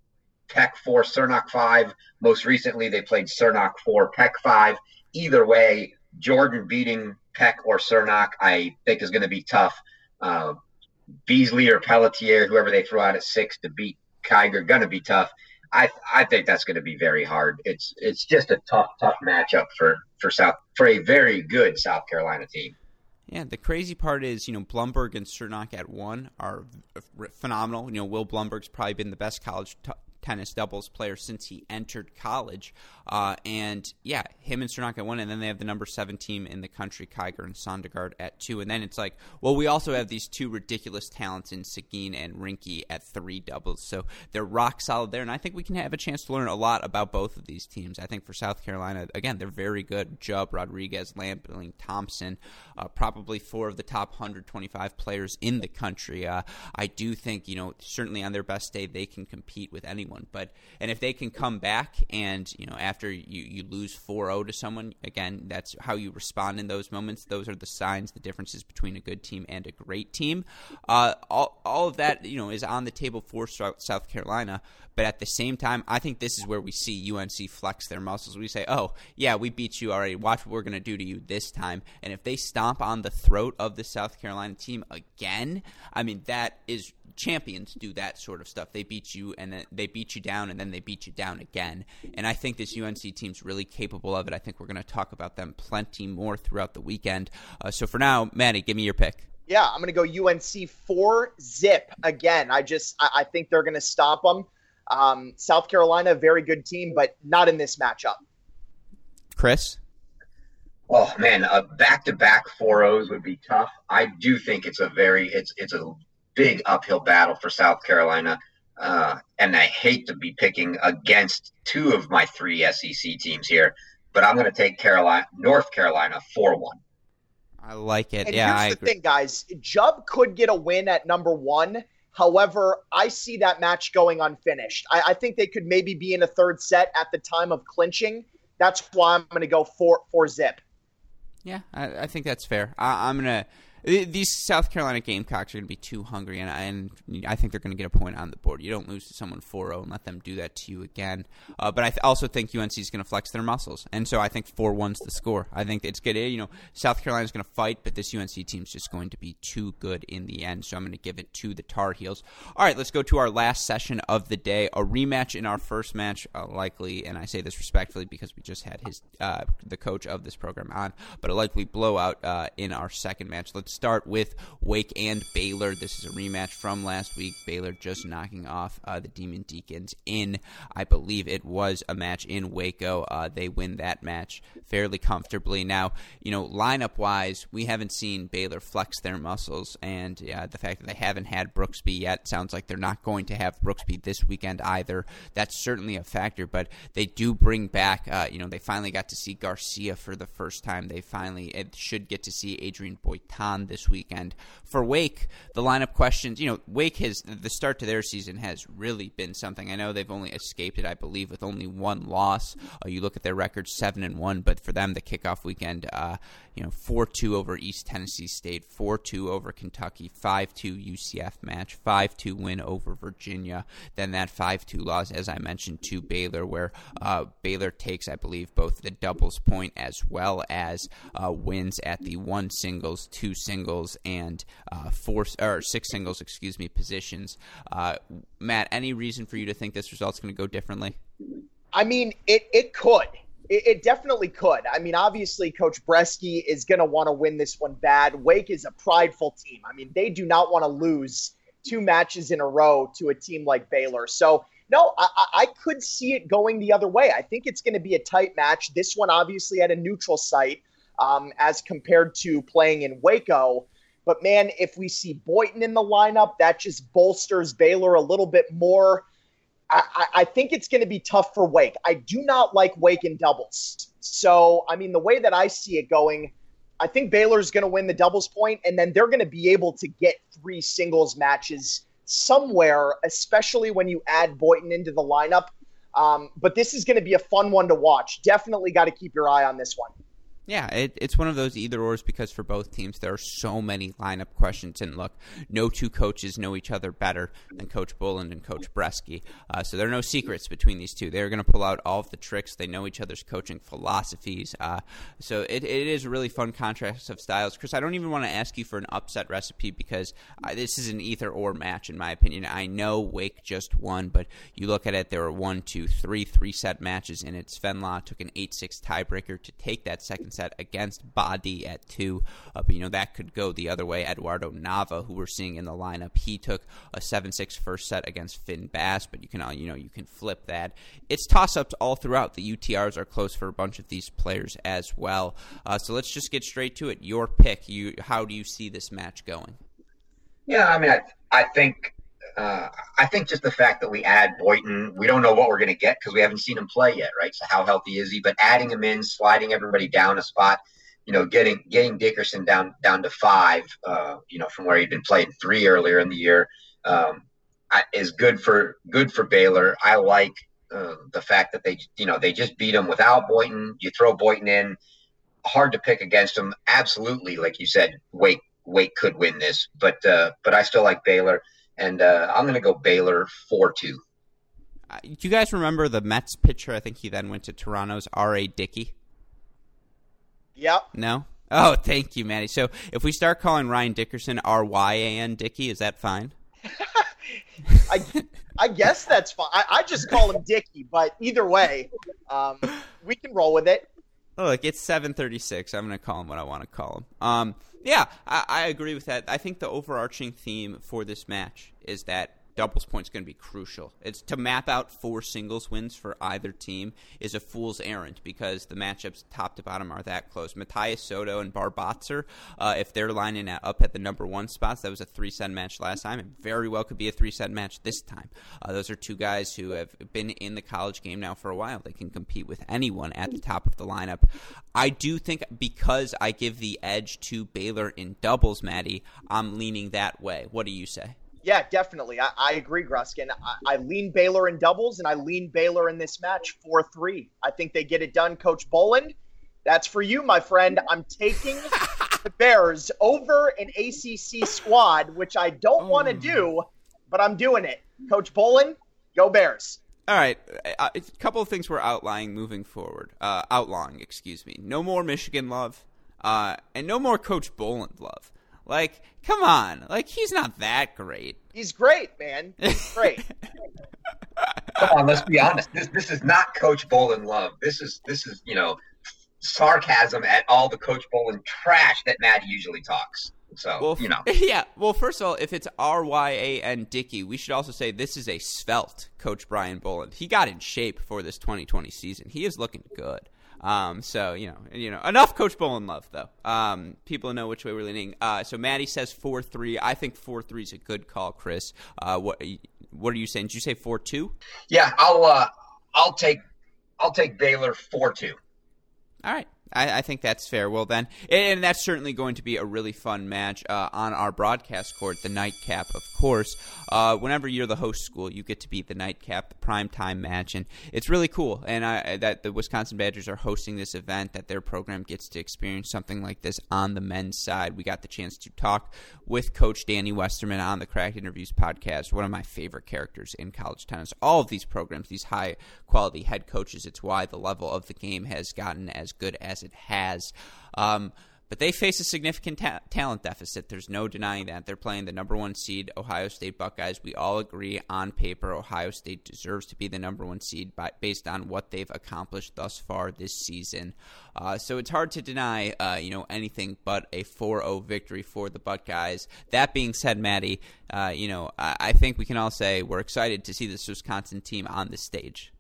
Peck four, Cernoch five. Most recently, they played Cernoch four, Peck five. Either way, Jordan beating Peck or Cernoch, I think is going to be tough. Uh, Beasley or Pelletier, whoever they throw out at six to beat Kiger, going to be tough. I I think that's going to be very hard. It's it's just a tough tough matchup for for South for a very good South Carolina team. Yeah, the crazy part is, you know, Blumberg and Cernoch at one are phenomenal. You know, Will Blumberg's probably been the best college t- tennis doubles player since he entered college. Uh, and yeah, him and Cernoch at one, and then they have the number seven team in the country, Kiger and Sondergaard at two. And then it's like, well, we also have these two ridiculous talents in Sigouin and Rinky at three doubles. So they're rock solid there. And I think we can have a chance to learn a lot about both of these teams. I think for South Carolina, again, they're very good. Jubb, Rodriguez, Lambling, Thompson, uh, probably four of the top 125 players in the country. Uh, I do think, you know, certainly on their best day, they can compete with anyone. But, and if they can come back and, you know, after you, you lose 4-0 to someone again that's how you respond in those moments. Those are the signs the differences between a good team and a great team. Uh, all, all of that you know is on the table for south carolina. But at the same time i think this is where we see unc flex their muscles. We say oh yeah we beat you already. Watch what we're to do to you this time. And if they stomp on the throat of the south carolina team again i mean that is champions do that sort of stuff. They beat you and then they beat you down and then they beat you down again. And I think this UNC team's really capable of it. I think we're going to talk about them plenty more throughout the weekend. Uh, so for now, Maddie, give me your pick. Yeah, I'm going to go UNC four zip again. I just I, I think they're going to stop them. Um, South Carolina, very good team, but not in this matchup. Chris. Oh man, a back-to-back four O's would be tough. I do think it's a very it's it's a big uphill battle for South Carolina. Uh, and I hate to be picking against two of my three SEC teams here, but I'm going to take Carolina, North Carolina, four one. I like it. And yeah, here's I the agree. thing, guys. Jubb could get a win at number one. However, I see that match going unfinished. I, I think they could maybe be in a third set at the time of clinching. That's why I'm going to go four four zip. Yeah, I, I think that's fair. I, I'm going to these South Carolina Gamecocks are going to be too hungry, and, and I think they're going to get a point on the board. You don't lose to someone 4 0 and let them do that to you again. Uh, but I th- also think UNC is going to flex their muscles, and so I think 4 1's the score. I think it's good. You know, South Carolina's going to fight, but this UNC team's just going to be too good in the end, so I'm going to give it to the Tar Heels. All right, let's go to our last session of the day. A rematch in our first match, uh, likely, and I say this respectfully because we just had his uh, the coach of this program on, but a likely blowout uh, in our second match. Let's start with Wake and Baylor. This is a rematch from last week. Baylor just knocking off uh, the Demon Deacons in, I believe it was a match in Waco. Uh, they win that match fairly comfortably. Now, you know, lineup wise, we haven't seen Baylor flex their muscles, and uh, the fact that they haven't had Brooksby yet sounds like they're not going to have Brooksby this weekend either. That's certainly a factor, but they do bring back, uh, you know, they finally got to see Garcia for the first time. They finally should get to see Adrien This weekend. For Wake, the lineup questions, you know, Wake has the start to their season has really been something. I know they've only escaped it, I believe, with only one loss. Uh, you look at their record, seven and one, but for them, the kickoff weekend, uh, you know, four two over East Tennessee State, four two over Kentucky, five two UCF match, five two win over Virginia. Then that five two loss, as I mentioned, to Baylor, where uh, Baylor takes, I believe, both the doubles point as well as uh, wins at the one singles, two singles and uh, four or six singles, excuse me, positions. Uh, Matt, any reason for you to think this result's going to go differently? I mean, it it could. It, it definitely could. I mean, obviously, Coach Bresky is going to want to win this one bad. Wake is a prideful team. I mean, they do not want to lose two matches in a row to a team like Baylor. So, no, I, I could see it going the other way. I think it's going to be a tight match. This one, obviously, at a neutral site um, as compared to playing in Waco. But man, if we see Boitan in the lineup, that just bolsters Baylor a little bit more. I, I think it's going to be tough for Wake. I do not like Wake in doubles. So, I mean, the way that I see it going, I think Baylor's going to win the doubles point, and then they're going to be able to get three singles matches somewhere, especially when you add Boitan into the lineup. Um, but this is going to be a fun one to watch. Definitely got to keep your eye on this one. Yeah, it, it's one of those either ors because for both teams there are so many lineup questions. And look, no two coaches know each other better than Coach Boland and Coach Bresky. Uh, so there are no secrets between these two. They're going to pull out all of the tricks. They know each other's coaching philosophies. Uh, so it, it is a really fun contrast of styles. Chris, I don't even want to ask you for an upset recipe because uh, this is an either or match, in my opinion. I know Wake just won, but you look at it, there were one, two, three, three set matches in it. Sven Lah took an 8 6 tiebreaker to take that second set against Badi at two. Uh, but, you know, that could go the other way. Eduardo Nava, who we're seeing in the lineup, he took a 7 6 first set against Finn Bass, but you can, uh, you know, you can flip that. It's toss ups all throughout. The UTRs are close for a bunch of these players as well. Uh, so let's just get straight to it. Your pick. You, how do you see this match going? Yeah, I mean, I, I think uh, I think just the fact that we add Boitan, we don't know what we're going to get because we haven't seen him play yet, right? So how healthy is he? But adding him in, sliding everybody down a spot, you know, getting getting Dickerson down down to five, uh, you know, from where he'd been playing three earlier in the year, um, is good for good for Baylor. I like uh, the fact that they, you know, they just beat him without Boitan. You throw Boitan in, hard to pick against him. Absolutely, like you said, Wake Wake could win this, but uh, but I still like Baylor and uh, I'm going to go Baylor four two. Uh, do you guys remember the Mets pitcher? I think he then went to Toronto's R.A. Dickey. Yep. No. Oh, thank you, Maddie. So if we start calling Ryan Dickerson R Y A N Dickey, is that fine? I, I guess that's fine. I, I, just call him Dickey, but either way, um, we can roll with it. Look, it's seven thirty-six. I'm going to call him what I want to call him. Um, yeah, I, I agree with that. I think the overarching theme for this match is that doubles points going to be crucial. It's to map out four singles wins for either team is a fool's errand because the matchups top to bottom are that close. Matthias Soto and Bar Botzer, uh, if they're lining up at the number one spots, that was a three set match last time. It very well could be a three set match this time. Uh, those are two guys who have been in the college game now for a while. They can compete with anyone at the top of the lineup. I do think because I give the edge to Baylor in doubles, Maddie, I'm leaning that way. What do you say? Yeah, definitely. I, I agree, Gruskin. I, I, lean Baylor in doubles, and I lean Baylor in this match 4 3. I think they get it done, Coach Boland. That's for you, my friend. I'm taking the Bears over an ACC squad, which I don't oh. want to do, but I'm doing it. Coach Boland, go Bears. All right, a couple of things we're outlying moving forward. Uh, outlawing, excuse me. No more Michigan love, uh, and no more Coach Boland love. Like, come on. Like, he's not that great. He's great, man. He's great. come on, let's be honest. This this is not Coach Boland love. This is this is you know sarcasm at all the Coach Boland trash that Matt usually talks. So well, you know, yeah. Well, first of all, if it's R Y A N Dickey, we should also say this is a svelte Coach Brian Boland. He got in shape for this 2020 season. He is looking good. Um, so you know, you know, enough Coach Boland love though. Um, people know which way we're leaning. Uh, so Maddie says four three. I think four three is a good call, Chris. Uh, what what are you saying? Did you say four two? Yeah, I'll uh, I'll take I'll take Baylor four two. All right. I, I, think that's fair. Well, then, and that's certainly going to be a really fun match uh, on our broadcast court, the nightcap, of course. Uh, whenever you're the host school, you get to be the nightcap, the prime time match, and it's really cool. And I, that the Wisconsin Badgers are hosting this event, that their program gets to experience something like this on the men's side. We got the chance to talk with Coach Danny Westerman on the Cracked Interviews podcast, one of my favorite characters in college tennis. All of these programs, these high quality head coaches, it's why the level of the game has gotten as good as as it has. Um, but they face a significant ta- talent deficit. There's no denying that. They're playing the number one seed, Ohio State Buckeyes. We all agree on paper Ohio State deserves to be the number one seed by, based on what they've accomplished thus far this season. Uh, so it's hard to deny, uh, you know, anything but a 4-0 victory for the Buckeyes. That being said, Maddie, uh, you know, I-, I think we can all say we're excited to see this Wisconsin team on the stage.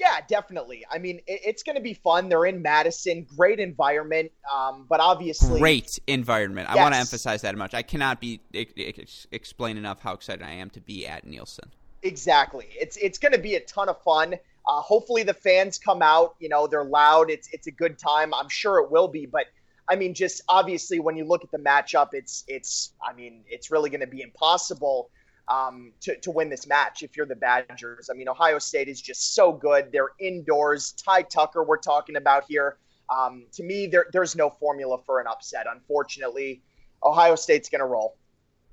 Yeah, definitely. I mean, it, it's going to be fun. They're in Madison, great environment, um, but obviously great environment. Yes. I want to emphasize that much. I cannot be ex- explain enough how excited I am to be at Nielsen. Exactly. It's it's going to be a ton of fun. Uh, hopefully the fans come out. You know, they're loud. It's it's a good time. I'm sure it will be. But I mean, just obviously when you look at the matchup, it's it's I mean, it's really going to be impossible um, to to win this match if you're the Badgers. I mean, Ohio State is just so good. They're indoors. Ty Tucker, we're talking about here. Um, to me, there, there's no formula for an upset. Unfortunately, Ohio State's going to roll.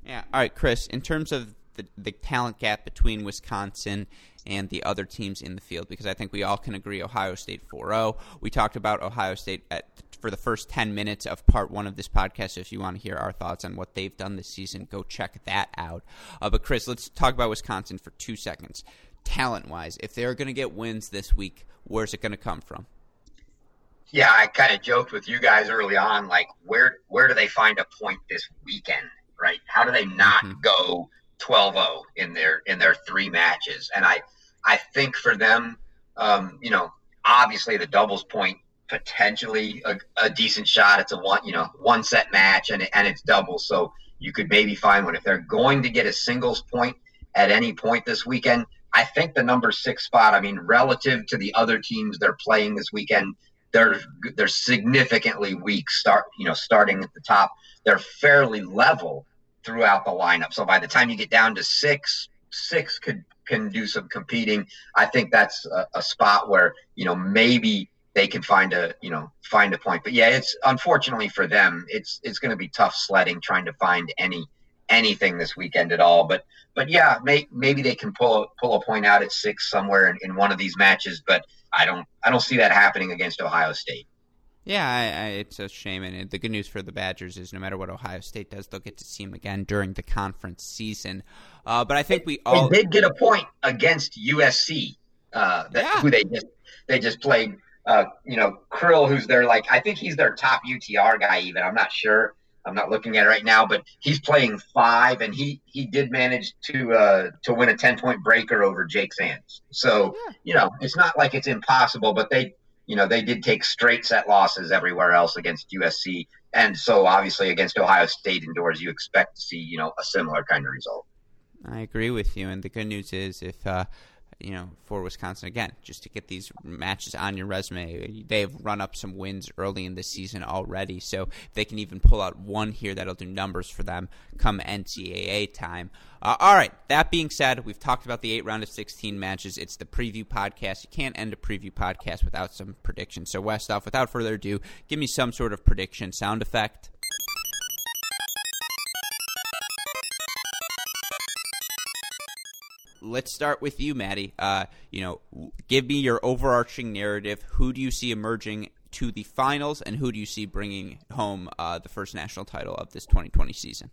Yeah. All right, Chris. In terms of the, the talent gap between Wisconsin and the other teams in the field because I think we all can agree Ohio State 4-0. We talked about Ohio State at, for the first 10 minutes of part one of this podcast. So if you want to hear our thoughts on what they've done this season, go check that out. Uh, but Chris, let's talk about Wisconsin for two seconds. Talent wise, if they're going to get wins this week, where's it going to come from? Yeah, I kind of joked with you guys early on, like where where do they find a point this weekend, right? How do they not mm-hmm. go 12-0 in their in their three matches. And I I think for them, um, you know, obviously the doubles point potentially a, a, decent shot. It's a one you know one set match and and it's doubles, so you could maybe find one if they're going to get a singles point at any point this weekend. I think the number six spot. I mean, relative to the other teams they're playing this weekend, they're they're significantly weak. Start you know starting at the top, they're fairly level throughout the lineup. So by the time you get down to six, six could can do some competing. I think that's a, a spot where you know maybe they can find a you know find a point. But yeah, it's unfortunately for them, it's it's going to be tough sledding trying to find any anything this weekend at all. But but yeah, may, maybe they can pull a, pull a point out at six somewhere in, in one of these matches. But I don't I don't see that happening against Ohio State. Yeah, I, I, it's a shame. And the good news for the Badgers is no matter what Ohio State does, they'll get to see them again during the conference season. Uh, but I think we all they did get a point against USC, uh, that, yeah. who they just they just played. Uh, you know, Krill, who's their like I think he's their top UTR guy. Even I'm not sure. I'm not looking at it right now, but he's playing five, and he he did manage to uh, to win a ten point breaker over Jake Sands. So yeah. you know, it's not like it's impossible, but they you know, they did take straight set losses everywhere else against USC. And so obviously against Ohio State indoors, you expect to see, you know, a similar kind of result. I agree with you. And the good news is if, uh, you know, for Wisconsin again, just to get these matches on your resume. They've run up some wins early in the season already, so if they can even pull out one here, that'll do numbers for them come NCAA time. Uh, all right. That being said, we've talked about the eight round of 16 matches. It's the preview podcast. You can't end a preview podcast without some predictions. So, Westoff, without further ado, give me some sort of prediction sound effect. Let's start with you, Maddie. Uh, you know, give me your overarching narrative. Who do you see emerging to the finals, and who do you see bringing home uh, the first national title of this 2020 season?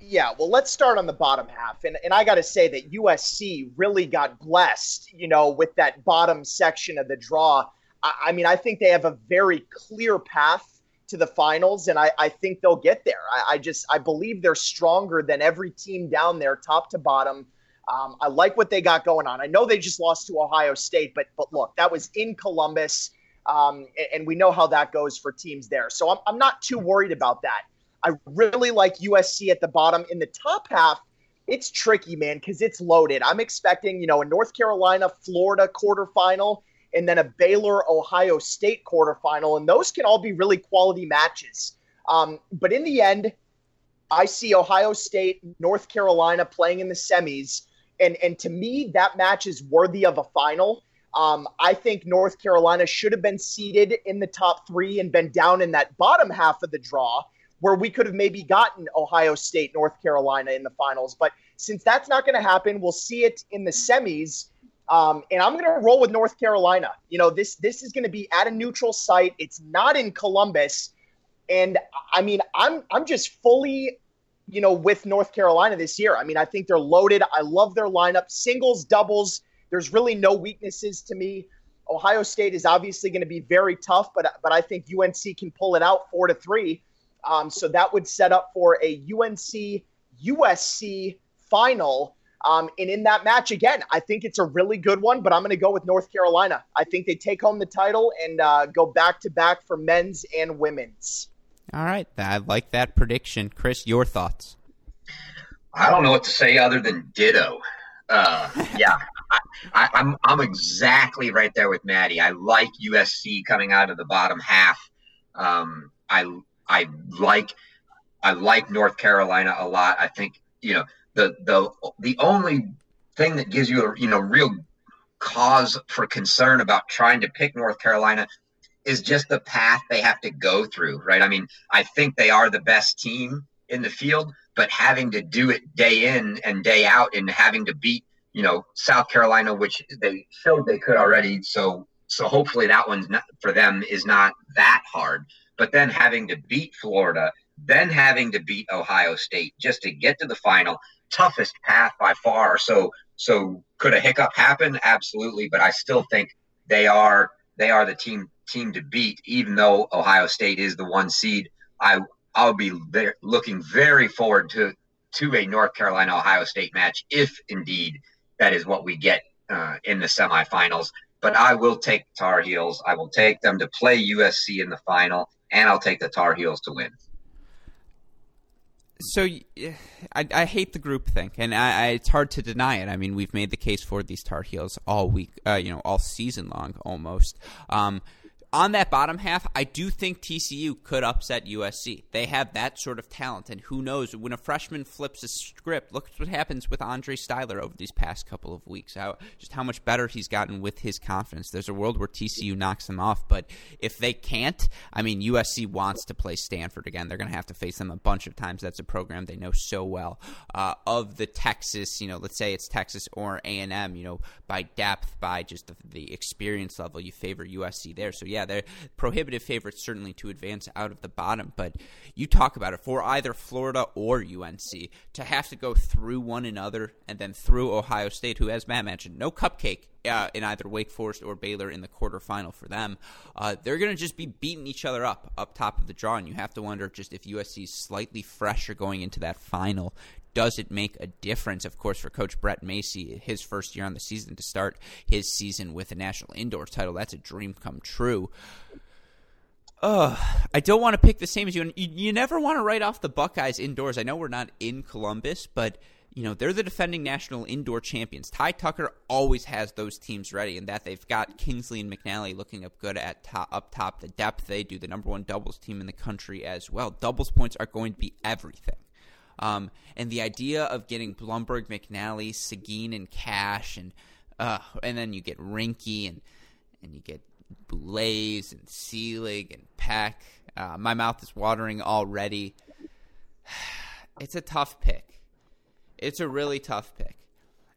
Yeah, well, let's start on the bottom half. And, and I got to say that USC really got blessed, you know, with that bottom section of the draw. I, I mean, I think they have a very clear path to the finals, and I, I think they'll get there. I, I just, I believe they're stronger than every team down there, top to bottom. Um, I like what they got going on. I know they just lost to Ohio State, but but look, that was in Columbus, um, and, and, we know how that goes for teams there. So I'm, I'm not too worried about that. I really like USC at the bottom. In the top half, it's tricky, man, because it's loaded. I'm expecting, you know, a North Carolina Florida quarterfinal and then a Baylor Ohio State quarterfinal, and those can all be really quality matches. Um, but in the end, I see Ohio State, North Carolina playing in the semis, and and to me that match is worthy of a final. Um, I think North Carolina should have been seated in the top three and been down in that bottom half of the draw where we could have maybe gotten Ohio State, North Carolina in the finals. But since that's not going to happen, we'll see it in the semis. Um, and I'm going to roll with North Carolina. You know, this this is going to be at a neutral site. It's not in Columbus, and I mean, I'm I'm just fully, you know, with North Carolina this year. I mean, I think they're loaded. I love their lineup, singles, doubles. There's really no weaknesses to me. Ohio State is obviously going to be very tough, but but I think UNC can pull it out four to three. Um, so that would set up for a UNC USC final. Um, and in that match, again, I think it's a really good one, but I'm going to go with North Carolina. I think they take home the title and uh, go back to back for men's and women's. All right. I like that prediction. Chris, your thoughts? I don't know what to say other than ditto. Uh, yeah, I, I'm I'm exactly right there with Maddie. I like USC coming out of the bottom half. Um, I I like I like North Carolina a lot. I think you know the the the only thing that gives you a you know real cause for concern about trying to pick North Carolina is just the path they have to go through, right? I mean, I think they are the best team in the field, but having to do it day in and day out and having to beat, you know, South Carolina, which they showed they could already. So, so hopefully that one's not for them is not that hard. But then having to beat Florida, then having to beat Ohio State just to get to the final, toughest path by far. So, so could a hiccup happen? Absolutely, but I still think they are they are the team team to beat, even though Ohio State is the one seed. I I'll be there looking very forward to to a North Carolina Ohio State match if indeed that is what we get uh, in the semifinals. But I will take Tar Heels. I will take them to play USC in the final, and I'll take the Tar Heels to win so I, I hate the group think, and I, I, it's hard to deny it. I mean, we've made the case for these Tar Heels all week, uh, you know, all season long almost. Um, on that bottom half, I do think TCU could upset USC. They have that sort of talent, and who knows when a freshman flips a script? Look what happens with Andre Styler over these past couple of weeks. How just how much better he's gotten with his confidence. There's a world where TCU knocks them off, but if they can't, I mean, USC wants to play Stanford again. They're going to have to face them a bunch of times. That's a program they know so well. Uh, of the Texas, you know, let's say it's Texas or A and M, you know, by depth, by just the, the experience level, you favor USC there. So yeah yeah, they're prohibitive favorites certainly to advance out of the bottom. But you talk about it for either Florida or UNC to have to go through one another and then through Ohio State, who, as Matt mentioned, no cupcake uh, in either Wake Forest or Baylor in the quarterfinal for them. Uh, they're going to just be beating each other up up top of the draw, and you have to wonder just if USC is slightly fresher going into that final does it make a difference, of course, for Coach Brett Masi, his first year on the season to start his season with a national indoor title? That's a dream come true. Uh, I don't want to pick the same as you. You, you never want to write off the Buckeyes indoors. I know we're not in Columbus, but you know they're the defending national indoor champions. Ty Tucker always has those teams ready, and that they've got Kingsley and McNally looking up good at top, up top. The depth they do, the number one doubles team in the country as well. Doubles points are going to be everything. Um, and the idea of getting Blumberg, McNally, Sigouin, and Cash, and uh, and then you get Rinky, and and you get Boulais and Seelig and Peck. Uh, my mouth is watering already. It's a tough pick. It's a really tough pick.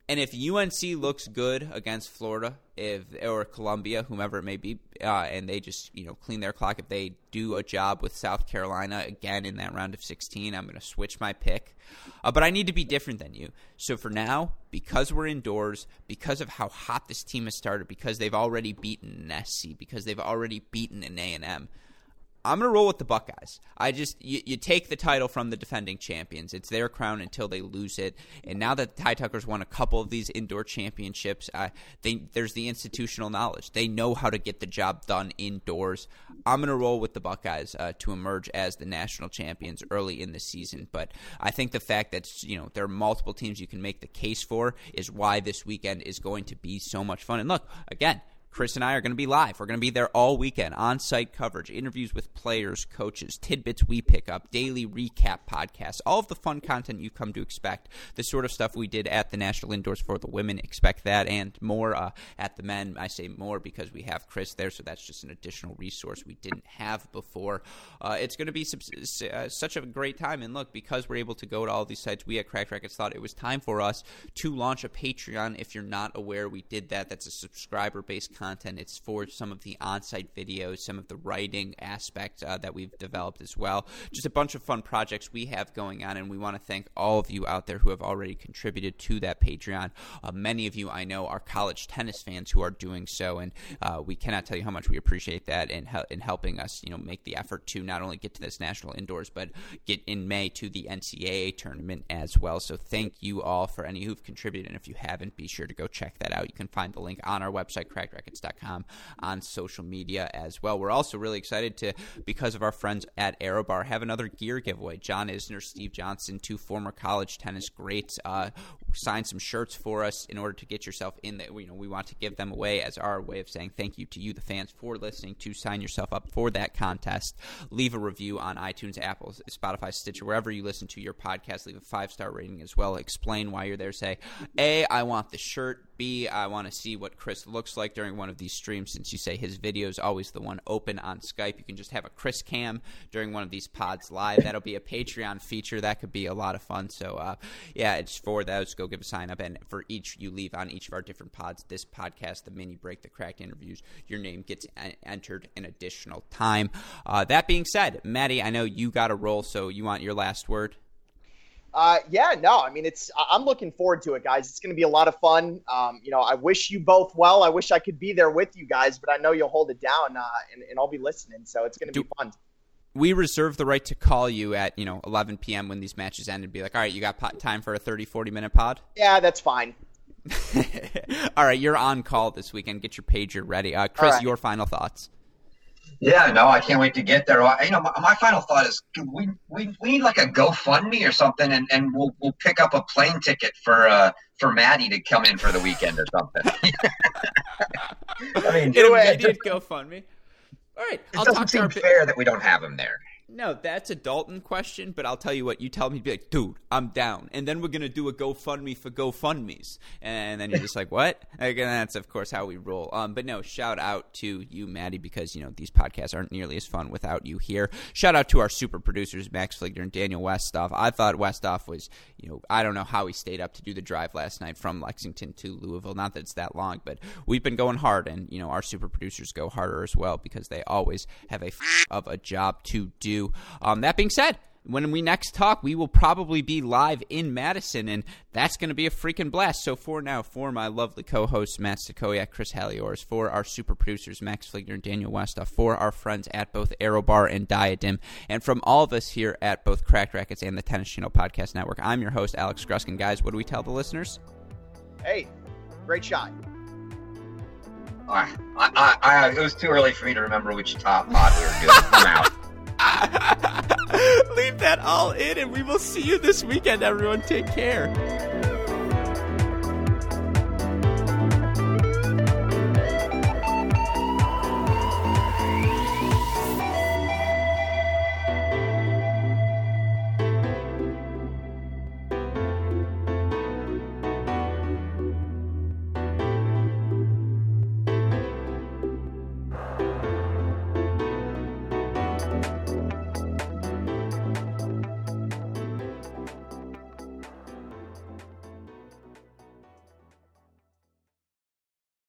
And if UNC looks good against Florida, if or Columbia, whomever it may be, uh, and they just you know clean their clock, if they do a job with South Carolina again in that round of 16, I'm going to switch my pick. Uh, but I need to be different than you. So for now, because we're indoors, because of how hot this team has started, because they've already beaten an SC, because they've already beaten an A and M, I'm going to roll with the Buckeyes. I just you, you, take the title from the defending champions. It's their crown until they lose it. And now that the Ty Tucker's won a couple of these indoor championships, there's the institutional knowledge. They know how to get the job done indoors. I'm going to roll with the Buckeyes uh, to emerge as the national champions early in the season. But I think the fact that you know there are multiple teams you can make the case for is why this weekend is going to be so much fun. And look, again, Chris and I are going to be live. We're going to be there all weekend, on site coverage, interviews with players, coaches, tidbits we pick up, daily recap podcasts, all of the fun content you come to expect. The sort of stuff we did at the National Indoors for the women, expect that and more uh, at the men. I say more because we have Chris there, so that's just an additional resource we didn't have before. Uh, it's going to be uh, such a great time. And look, because we're able to go to all these sites, we at Cracked Racquets thought it was time for us to launch a Patreon. If you're not aware, we did that. That's a subscriber based content. It's for some of the on-site videos, some of the writing aspect uh, that we've developed as well. Just a bunch of fun projects we have going on, and we want to thank all of you out there who have already contributed to that Patreon. Uh, many of you I know are college tennis fans who are doing so, and uh, we cannot tell you how much we appreciate that in, in helping us, you know, make the effort to not only get to this national indoors, but get in May to the NCAA tournament as well. So thank you all for any who've contributed, and if you haven't, be sure to go check that out. You can find the link on our website, Cracked on social media as well. We're also really excited to, because of our friends at Aerobar, have another gear giveaway. John Isner, Steve Johnson, two former college tennis greats, uh, signed some shirts for us in order to get yourself in there. You know, we want to give them away as our way of saying thank you to you, the fans, for listening. To sign yourself up for that contest, leave a review on iTunes, Apple, Spotify, Stitcher, wherever you listen to your podcast. Leave a five star rating as well. Explain why you're there. Say, A, I want the shirt. B, I want to see what Chris looks like during one of these streams. Since you say his video is always the one open on Skype, you can just have a Chris cam during one of these pods live. That'll be a Patreon feature. That could be a lot of fun. So, uh, yeah, it's for those. Go give a sign up. And for each you leave on each of our different pods, this podcast, the mini break, the cracked interviews, your name gets entered an additional time. Uh, that being said, Maddie, I know you got a roll, so you want your last word? Uh, yeah, no, I mean, it's, I'm looking forward to it, guys. It's going to be a lot of fun. Um, you know, I wish you both well. I wish I could be there with you guys, but I know you'll hold it down, uh, and, and I'll be listening. So it's going to be fun. We reserve the right to call you at, you know, 11 p.m. when these matches end and be like, all right, you got time for a 30, 40 minute pod? Yeah, that's fine. all right, you're on call this weekend. Get your pager ready. Uh, Chris, right. your final thoughts. Yeah, no, I can't wait to get there. You know, my, my final thought is we, we we need like a GoFundMe or something, and, and we'll we'll pick up a plane ticket for uh for Maddie to come in for the weekend or something. I mean, do it. Just, GoFundMe. All right, it I'll doesn't seem fair that we don't have him there. No, that's a Dalton question, but I'll tell you what. You tell me, be like, dude, I'm down, and then we're gonna do a GoFundMe for GoFundmes, and then you're just like, what? And that's of course how we roll. Um, but no, shout out to you, Maddie, because you know these podcasts aren't nearly as fun without you here. Shout out to our super producers, Max Fligner and Daniel Westoff. I thought Westoff was, you know, I don't know how he stayed up to do the drive last night from Lexington to Louisville. Not that it's that long, but we've been going hard, and you know our super producers go harder as well because they always have a f- of a job to do. Um, that being said, when we next talk, we will probably be live in Madison, and that's going to be a freaking blast. So, for now, for my lovely co hosts, Matt Stakoyak, Chris Haliors, for our super producers, Max Fligner and Daniel Westoff, for our friends at both Aerobar and Diadem, and from all of us here at both Cracked Racquets and the Tennis Channel Podcast Network, I'm your host, Alex Gruskin. Guys, what do we tell the listeners? Hey, great shot. I, I, I, it was too early for me to remember which top pod we were doing. Leave that all in, and we will see you this weekend, everyone. Take care.